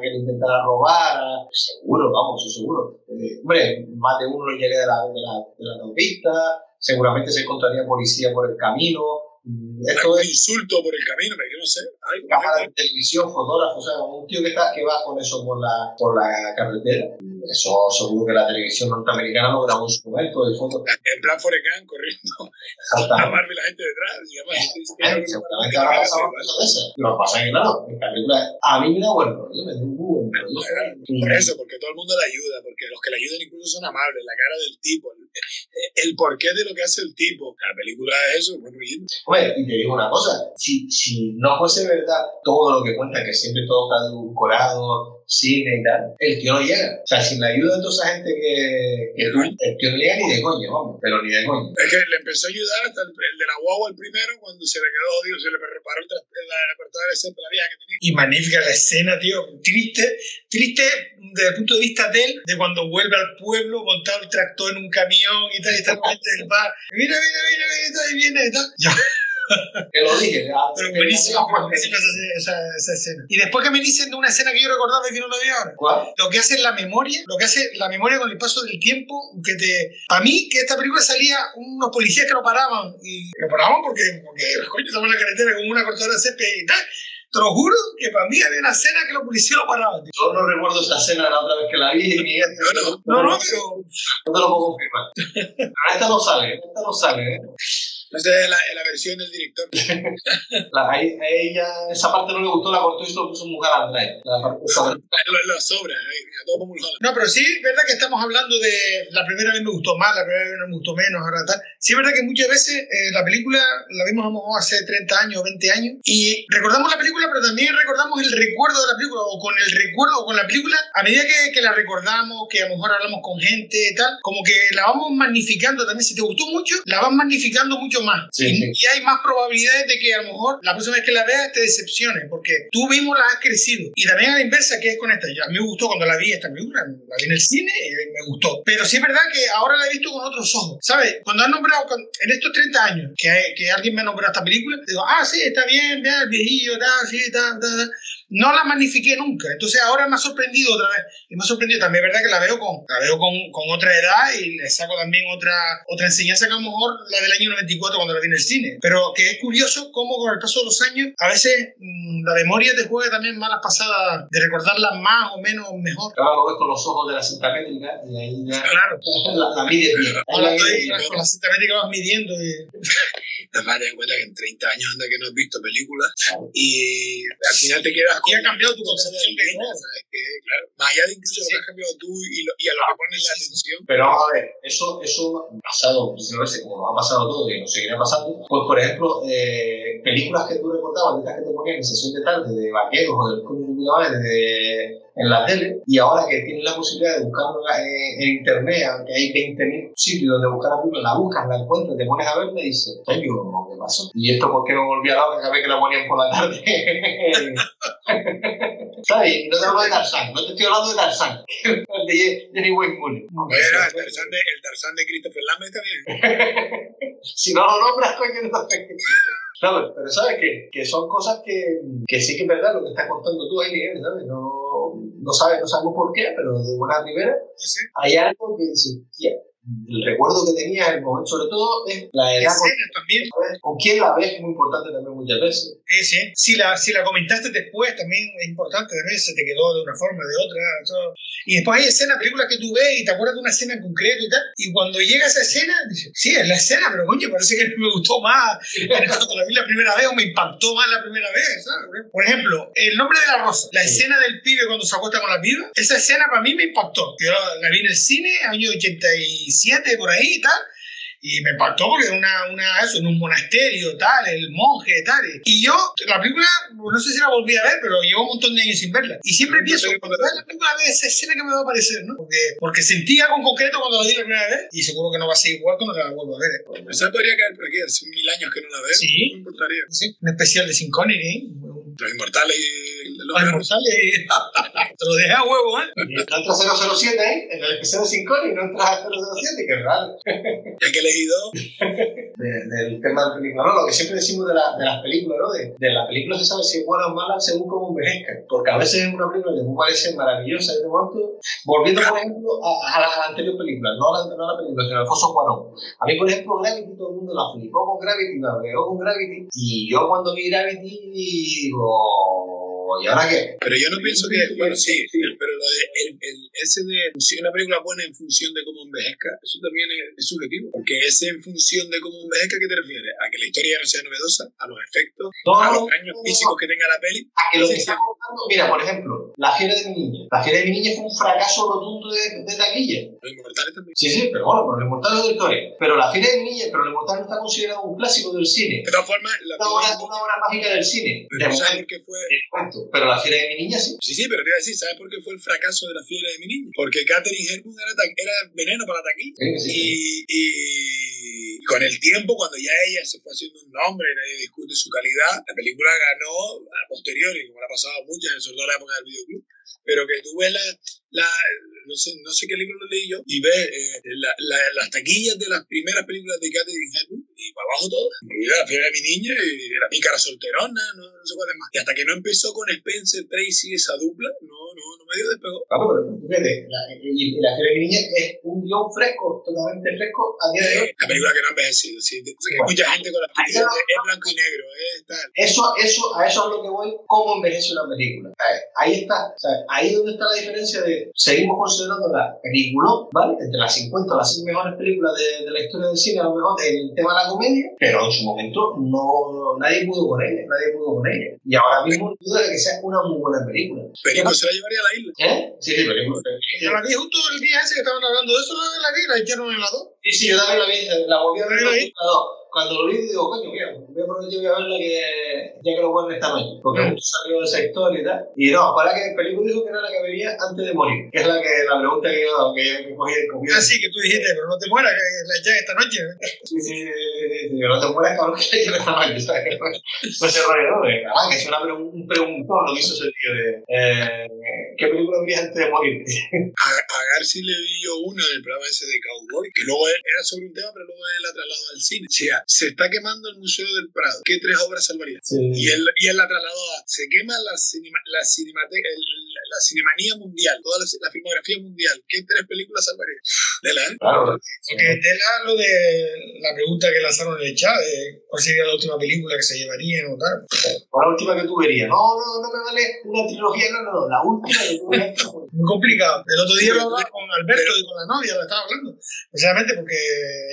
A: que lo intentara robar, seguro, vamos, eso seguro. Eh, hombre, más de uno llegue de la, de, la, de la autopista, seguramente se encontraría policía por el camino.
C: Algún insulto por el camino, pero yo no sé.
A: Cámara de televisión, fotógrafo, o sea, un tío que, está, que va con eso por la, por la carretera. Eso seguro que la televisión norteamericana lo grabó en su momento de fotos. [LAUGHS]
C: En plan Forecán, corriendo a. Barbie la gente detrás. Además,
A: Eh, Seguramente habrá pasado esas. Lo que pasa es que, claro, esta película a mí me da buen rollo, me da un muy buen rollo.
C: Por eso, porque todo el mundo le ayuda, porque los que le ayudan incluso son amables, la cara del tipo, el, el porqué de lo que hace el tipo. La película es eso, bueno, y
A: Hombre, y te digo una cosa, si, si no fuese verdad todo lo que cuenta, que siempre todo está edulcorado, cine y tal, el tío no llega. O sea, sin la ayuda de toda esa gente que, que el tío no llega ni de coño, vamos, pero ni de coño.
C: Es que le empezó a ayudar hasta el, de la guagua el primero cuando se le quedó jodido, se le reparó la, la, la cortadora de la vieja que tenía.
B: Y magnífica la escena, tío. Triste, triste desde el punto de vista de él, de cuando vuelve al pueblo montado el tractor en un camión y tal, y está la gente del bar. Mira, mira, mira, mira, y viene y tal. [LAUGHS]
A: Que lo dije,
B: Pero buenísimo, buenísima esa, esa, esa, escena. Y después que me dicen de una escena que yo recordaba y que no la vi ahora.
A: ¿Cuál?
B: Lo que hace la memoria, lo que hace la memoria con el paso del tiempo, que te... Para mí, que esta película salía unos policías que lo paraban, y lo paraban porque, porque coño, estamos en la carretera con una cortadora de césped y tal. Te lo juro que para mí había una escena que los policías lo paraban. Tío.
A: Yo no recuerdo esa escena la otra vez que la vi, ni.
B: No, no, no, pero...
A: No te lo puedo confirmar. Pero [LAUGHS] esta no sale, esta no sale, ¿eh?
C: Esa es la, la, versión del director. [LAUGHS]
A: la, a, ella esa parte no le gustó, la cortó y solo puso mujer atrás. La parte
C: Las [LAUGHS] sobras, todo como
B: No, pero sí, es verdad que estamos hablando de la primera vez me gustó más, la primera vez me gustó menos, ahora tal. Sí, es verdad que muchas veces eh, la película la vimos a lo mejor hace 30 años o 20 años y recordamos la película, pero también recordamos el recuerdo de la película o con el recuerdo o con la película, a medida que, que la recordamos, que a lo mejor hablamos con gente y tal, como que la vamos magnificando también. Si te gustó mucho, la vas magnificando mucho más.
A: Sí,
B: y,
A: sí.
B: y, hay más probabilidades de que a lo mejor la próxima vez que la veas te decepcione, porque tú mismo la has crecido. Y también a la inversa, que es con esta. Ya, a mí me gustó cuando la vi esta película, la vi en el cine y me gustó. Pero sí es verdad que ahora la he visto con otros ojos. ¿Sabes? Cuando han nombrado, en estos 30 años, que, que alguien me ha nombrado esta película, digo, ah, sí, está bien, vea, el viejillo, tal, sí, tal, tal, tal no la magnifiqué nunca. Entonces ahora me ha sorprendido otra vez. Y me ha sorprendido también, es verdad que la veo con, la veo con, con, otra edad y le saco también otra, otra enseñanza que a lo mejor la del año 94 cuando la vi en el cine. Pero que es curioso cómo con el paso de los años a veces mmm, la memoria te juega también malas pasadas de recordarlas más o menos mejor.
A: Claro, lo ves con los ojos de la cinta métrica y ahí ya
B: claro.
A: la, la mides.
B: Ahora estoy con la cinta métrica vas midiendo y...
C: Te vas a dar cuenta que en 30 años anda que no has visto películas y al final te quedas
B: y ha cambiado tu concepción
C: de no, ¿sabes? Que, claro, más allá de incluso sí. lo que has cambiado tú y, lo, y a lo que pones la atención.
A: Pero vamos a ver, eso, eso ha pasado, si no sé, como ha pasado todo y nos seguirá pasando, pues por ejemplo, eh, películas que tú recordabas, de estas que te ponían en sesión de tarde, de vaqueros o del coño de de en la tele y ahora que tienes la posibilidad de buscarlo en, en internet, aunque hay 20.000 sitios donde buscar la película, la buscas, la encuentras, te pones a verla y dices, coño, ¿qué pasó? ¿Y esto por qué no volví a la cada vez que la ponían por la tarde? [LAUGHS] ¿Sabes? No te hablo de Tarzán, no te estoy hablando de Tarzán, [LAUGHS] de Jenny Wayne.
C: Bueno, el Tarzán de, el Tarzán de Christopher Lambert también. [LAUGHS]
A: si no lo nombras, coño, no te ¿Sabes? Pero sabes que, que son cosas que, que sí que es verdad lo que estás contando tú ahí, Miguel, ¿sabes? No, no, sabes, no sabemos por qué, pero de buena primera
B: sí.
A: hay algo que dice, tía, el recuerdo que tenía en el momento, sobre todo, es la edad. También. con quién la ves, es muy importante también muchas veces.
B: Sí, sí. Si la, si la comentaste después, también es importante, también se te quedó de una forma, de otra. Todo. Y después hay escenas, películas que tú ves y te acuerdas de una escena en concreto y tal. Y cuando llega esa escena, dices, sí, es la escena, pero coño, parece que me gustó más [LAUGHS] cuando la vi la primera vez o me impactó más la primera vez. ¿sabes? Por ejemplo, El nombre de la rosa, la sí. escena del pibe cuando se acuesta con la piba, esa escena para mí me impactó. Yo la vi en el cine, año 87, por ahí y tal. Y me impactó porque era una, una, eso, en un monasterio, tal, el monje, tal. Y yo, la película, no sé si la volví a ver, pero llevo un montón de años sin verla. Y siempre pienso, cuando veas la película, ve esa escena que me va a aparecer, ¿no? Porque, porque sentí algo en concreto cuando la vi la primera vez y seguro que no va a ser igual cuando la vuelva a ver. ¿eh?
C: Esa podría caer por aquí, hace mil años que no la veo.
B: Sí.
C: No importaría.
B: Sí, un especial de Sin Connery, ¿eh?
C: Los inmortales y
B: los, inmortales. [LAUGHS] Te lo dejé a huevo, ¿eh?
A: Y entra 007, ¿eh? En el especial de Sin Connery no entra 007, que raro.
C: Ya que he elegido.
A: De, del tema de película, ¿no? Lo que siempre decimos de, la, de las películas, ¿no? De, de las películas se sabe si es buena o mala según cómo envejezcan. Porque a veces es una película que me parece maravillosa de momento. Volviendo, por ejemplo, a, a, la, a la anterior película, no a la, no a la película, sino a Alfonso Cuarón. A mí, por ejemplo, Gravity, todo el mundo la flipó con Gravity, la veo con Gravity. Y yo cuando vi Gravity, digo. law ¿Y ahora qué?
C: Pero yo no pienso que, bueno, sí, pero lo de el, el, ese de si una película buena en función de cómo envejezca, eso también es, es, subjetivo. Porque ese en función de cómo envejezca, ¿qué te refieres? ¿A que la historia no sea novedosa, a los efectos, a los años físicos que tenga la peli.
A: A que lo que está contando, mira, por ejemplo, La Fiera de mi niña. La Fiera de mi niña fue un fracaso rotundo de, de taquilla.
C: Los Inmortales también.
A: Sí, sí, pero bueno, pero Los Inmortales es otra historia. Pero La Fiera de mi niña, pero Los Inmortales no está considerado un clásico del cine.
C: De todas formas, la
A: Una obra, una obra mágica del cine.
C: Pero
A: De
C: ¿sabes
A: momento,
C: por qué fue?
A: Pero La Fiera de mi niña sí.
C: Sí, sí, pero te iba a decir, ¿sabes por qué fue el fracaso de la fiera de mi niño? Porque Catherine Hepburn era, era veneno para la taquilla.
A: Sí.
C: Y, y con el tiempo, cuando ya ella se fue haciendo un nombre nadie discute su calidad, la película ganó a posteriori, como le ha pasado a muchas, sobre todo en la época del videoclub. Pero que tú ves la, la no, sé, no sé qué libro lo leí yo, y ves eh, la- la- las taquillas de las primeras películas de Catherine Hepburn y para abajo todas. Incluida la fiera de mi niña y la pícara solterona, no, no sé cuál es más. Y hasta que no empezó con Spencer Tracy esa dupla, no, no, no medio despegó.
A: Vamos, pero fíjate, la, y, y La Fiera de mi niña es un guion fresco, totalmente fresco a día de hoy.
C: Eh, la película que no ha envejecido, sí. Sé que mucha gente con las películas de- es blanco y negro, es tal.
A: Eso, eso, a eso es lo que voy, cómo envejece una película. Ahí está, ¿sabes? Ahí es donde está la diferencia de, seguimos considerando la película, ¿vale? Entre las 50 o las 100 mejores películas de, de la historia del cine, a lo mejor en el tema de la comedia, pero en su momento no, nadie pudo con ella, nadie pudo con ella. Y ahora mismo duda de que sea una muy buena película.
C: Perico se la llevaría a la isla.
A: ¿Eh? Sí, sí, película.
B: Yo la vi justo el día ese que estaban hablando de eso, la, la vi, la echaron en la 2.
A: Sí, sí, yo también la vi, la volví a ver.
B: ¿La vi?
A: Cuando, lo vi, digo, coño, mira, voy a aprovechar voy a verla que, ya que lo ponen esta noche. Porque justo salió esa historia y tal. Y no, para que el película dijo que era la que vería antes de morir. Que es la, que, la pregunta que yo, que yo que cogí, cogí.
B: Así que tú dijiste, pero no te mueras, que la echan esta noche.
A: Sí, sí, sí, sí, sí, no te mueras, cabrón, que hay que esta noche, ¿sabes? No se rollo, ¿no? De, Ah, que es una un preguntón lo que hizo ese tío de, eh, ¿qué película verías antes de morir?
C: A, a Garci le vi yo una en el programa ese de Cowboy, que luego era sobre un tema, pero luego él la trasladó al cine. O sea, se está quemando el Museo del Prado. ¿Qué tres obras salvaría? Y él, y él la trasladó a. Se quema la, cinema, la, cinemate- el- la cinemanía mundial, toda la, la filmografía mundial. ¿Qué tres películas salvaría? De la, ¿eh?
A: Claro,
B: Porque te da lo de la pregunta que lanzaron en el chat, de cuál sería la última película que se llevarían o tal.
A: ¿cuál es la última que tú verías? No, no, no me vale una trilogía, no, no, no, la última que tú verías.
B: Muy complicado. El otro día lo hablaba con Alberto y con la novia, lo estaba hablando. Precisamente porque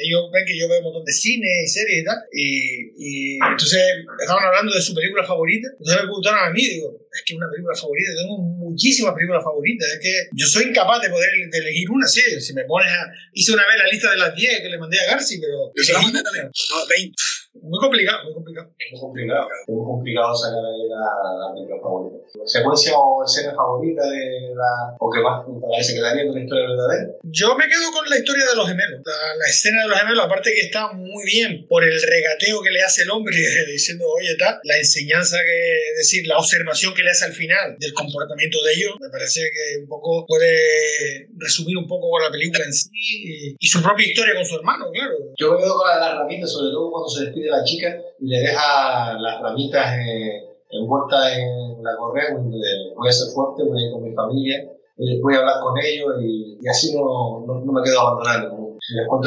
B: ellos ven que yo veo un montón de cine y series y tal. Y, y entonces estaban hablando de su película favorita. Entonces me preguntaron a mí, digo, es que una película favorita, tengo muchísimas películas favoritas. Es que yo soy incapaz de poder de elegir una, sí. Si me pones a. Hice una vez la lista de las 10 que le mandé a Garci, pero.
C: Yo se la mandé también. No, 20.
B: Muy complicado, muy complicado.
A: Es muy complicado. Es muy complicado sacar ahí la, la película favorita. ¿Secuencia o escena favorita de la. O que más para que se quedaría con la historia verdadera?
B: Yo me quedo con la historia de los gemelos. La, la escena de los gemelos, aparte que está muy bien por el regateo que le hace el hombre [LAUGHS] diciendo, oye, tal, la enseñanza que, es decir, la observación que le hace al final del comportamiento de ellos, me parece que un poco puede resumir un poco la película en sí y, y su propia historia con su hermano, claro.
A: Yo me quedo con la de las ramitas, sobre todo cuando se despide la chica y le deja las ramitas eh, envueltas en la correa, voy a ser fuerte, voy a ir con mi familia, y voy a hablar con ellos y, y así no, no, no me quedo abandonado.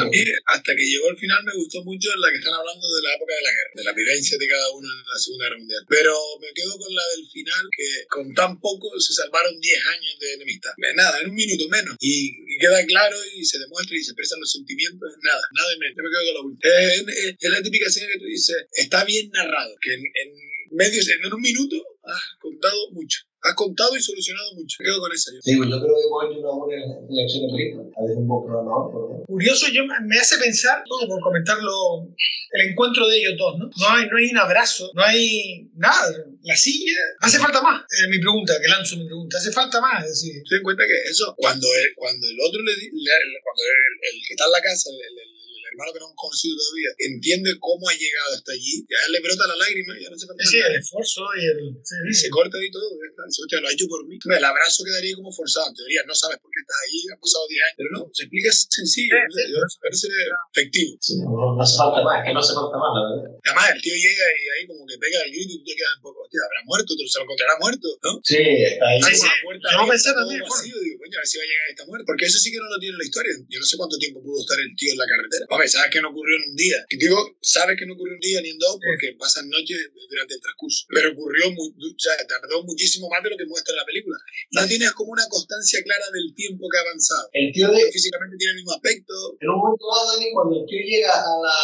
C: A mí, hasta que llegó el final, me gustó mucho la que están hablando de la época de la guerra, de la vivencia de cada uno en la Segunda Guerra Mundial. Pero me quedo con la del final, que con tan poco se salvaron 10 años de enemistad. Nada, en un minuto menos. Y, y queda claro y se demuestra y se expresan los sentimientos. Nada, nada de menos. Yo me quedo con la última. Es, es- es la típica escena que tú dices, está bien narrado, que en, en medio, en un minuto has contado mucho. Has contado y solucionado mucho. Me quedo con esa yo.
A: Digo, yo creo que hemos hecho una buena elección de película. A veces un buen programador, menos.
B: Curioso, yo, me hace pensar, todo por comentarlo, el encuentro de ellos dos, ¿no? No hay, no hay un abrazo, no hay nada. La silla, hace falta más. Es mi pregunta, que lanzo mi pregunta, hace falta más. Es decir,
C: Ten en cuenta que eso, cuando el, cuando el otro le, le- le- cuando el, el que está en la casa, el- el hermano que no hemos conocido todavía, entiende cómo ha llegado hasta allí, ya le brota la lágrima, ya no se falta
B: sí, el esfuerzo y el... sí,
C: Y
B: sí.
C: se corta y todo, ya está. Dice, hostia, lo ha hecho por mí. El abrazo quedaría como forzado, en teoría, no sabes por qué estás allí, han pasado 10 años, pero no, se explica sencillo,
B: Sí,
C: no sé, parece efectivo.
A: Sí, no, no hace falta más, es que no hace falta más, la verdad.
C: Además, el tío llega y ahí como que pega el grito y te quedas un poco, hostia, habrá muerto, se lo encontrará muerto, ¿no?
A: Sí, está ahí.
B: Sí, sí.
C: puerta
B: Yo
C: abierta,
B: pensé también,
C: vacío, digo, coño, a ver si va a llegar esta muerte. Porque eso sí que no lo tiene la historia. Yo no sé cuánto tiempo pudo estar el tío en la carretera. Ver, sabes que no ocurrió en un día. Y digo, sabes que no ocurrió en un día ni en dos porque pasan noches durante el transcurso. Pero ocurrió, muy, o sea, tardó muchísimo más de lo que muestra la película. No tienes como una constancia clara del tiempo que ha avanzado.
A: El tío de...
C: Físicamente tiene el mismo aspecto.
A: En un momento dado, Dani, cuando el tío llega a la,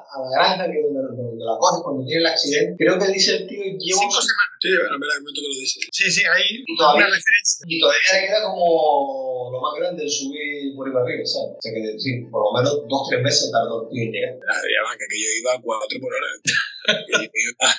A: a la granja que donde, donde la coge, cuando tiene el accidente, creo que dice el tío, llevo
B: Cinco semanas.
C: Sí, bueno, mira, el momento que lo dice.
B: Sí, sí,
A: Y todavía-
B: una referencia.
A: y todavía queda como lo más grande el subir por ahí para arriba, ¿sabes? O sea que sí, por lo menos dos, tres meses tardó el tío en llegar.
C: Que yo iba a 4 por hora. [LAUGHS] Y yo iba-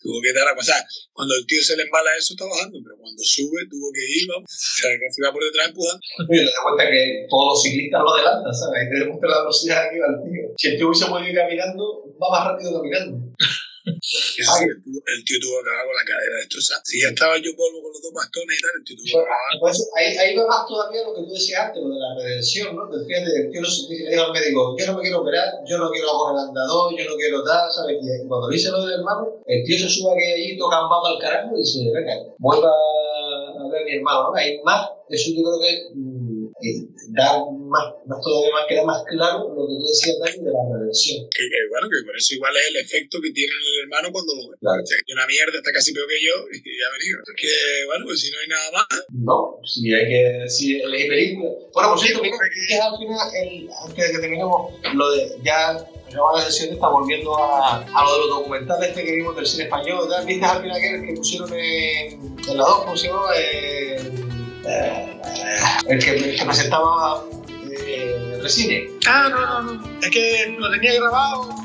C: tuvo que dar, o sea, cuando el tío se le embala eso está bajando, pero cuando sube tuvo que ir, vamos, o sea, que se va por detrás empujando.
A: Y te das cuenta que todos los ciclistas lo adelantan, ¿sabes? Ahí te demuestra la velocidad que va el tío. Si el tío hubiese podido ir caminando, va más rápido caminando.
C: El, tío, el tío tuvo que acabar con la cadera destrozada. Si ya estaba yo polvo con los dos bastones y tal, el tío tuvo que acabar.
A: Por eso, ahí, ahí va más todavía lo que tú decías antes, lo de la redención, ¿no? Que fíjate, el tío no se dice, le dijo al médico, yo no me quiero operar, yo no quiero coger andador, yo no quiero tal, ¿sabes? Y cuando le dice lo del hermano, el tío se sube aquí allí, toca un mapa al carajo y dice, venga, vuelva a ver a mi hermano, ¿no? Hay más, eso yo creo que eh, da más, más todavía más, queda más claro lo que tú decías, Dani, de la redención.
C: Que, que, bueno, que por eso igual es el efecto que tiene en el hermano cuando lo ve.
A: Claro.
C: Que una mierda está casi peor que yo y ya ha venido. Que, bueno, pues si no hay nada más,
A: No, si hay que si elegir película. Bueno, por cierto, mira, que es al final, el, antes de que terminemos, lo de ya la sesión, está volviendo a, a lo de los documentales este que vimos del cine español. ¿Viste al final aquel que pusieron en, en la 2, ¿cómo se llama? El, que, presentaba eh, cine.
B: Ah, no, no, no. Es que lo tenía grabado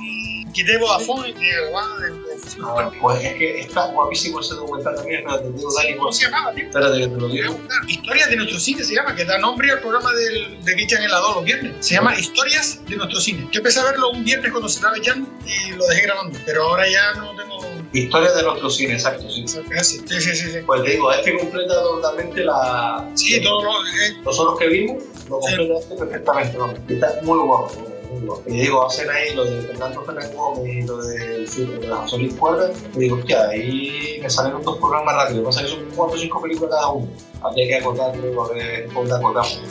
B: y quité Vodafone y tenía grabado en Vodafone.
A: Bueno, pues es que está guapísimo ese documental también, pero te digo, Dani,
B: ¿Cómo
A: pues,
B: se llamaba, tío?
A: espérate que te lo
B: Te voy a
A: digo.
B: Historias de nuestro cine se llama, que da nombre al programa del, de que echan el lado los viernes. Se llama Historias de nuestro cine. Yo empecé a verlo un viernes cuando se estaba echando y lo dejé grabando. Pero ahora ya no tengo.
A: Historia de nuestro cine, exacto, sí.
B: Sí, sí, sí. sí.
A: Pues te digo, este completa totalmente la.
B: Sí, todo lo. eh,
A: nosotros que vimos lo completa este perfectamente, ¿no? Y está muy guapo, Y digo, hacen ahí lo de Fernando Fernández Gómez y lo film de la José Luis Cuerda, y digo, hostia, ahí me salieron dos programas rápidos, pasa que son cuatro o cinco películas cada uno. Habría que acordarlo, a ver, dónde acordamos.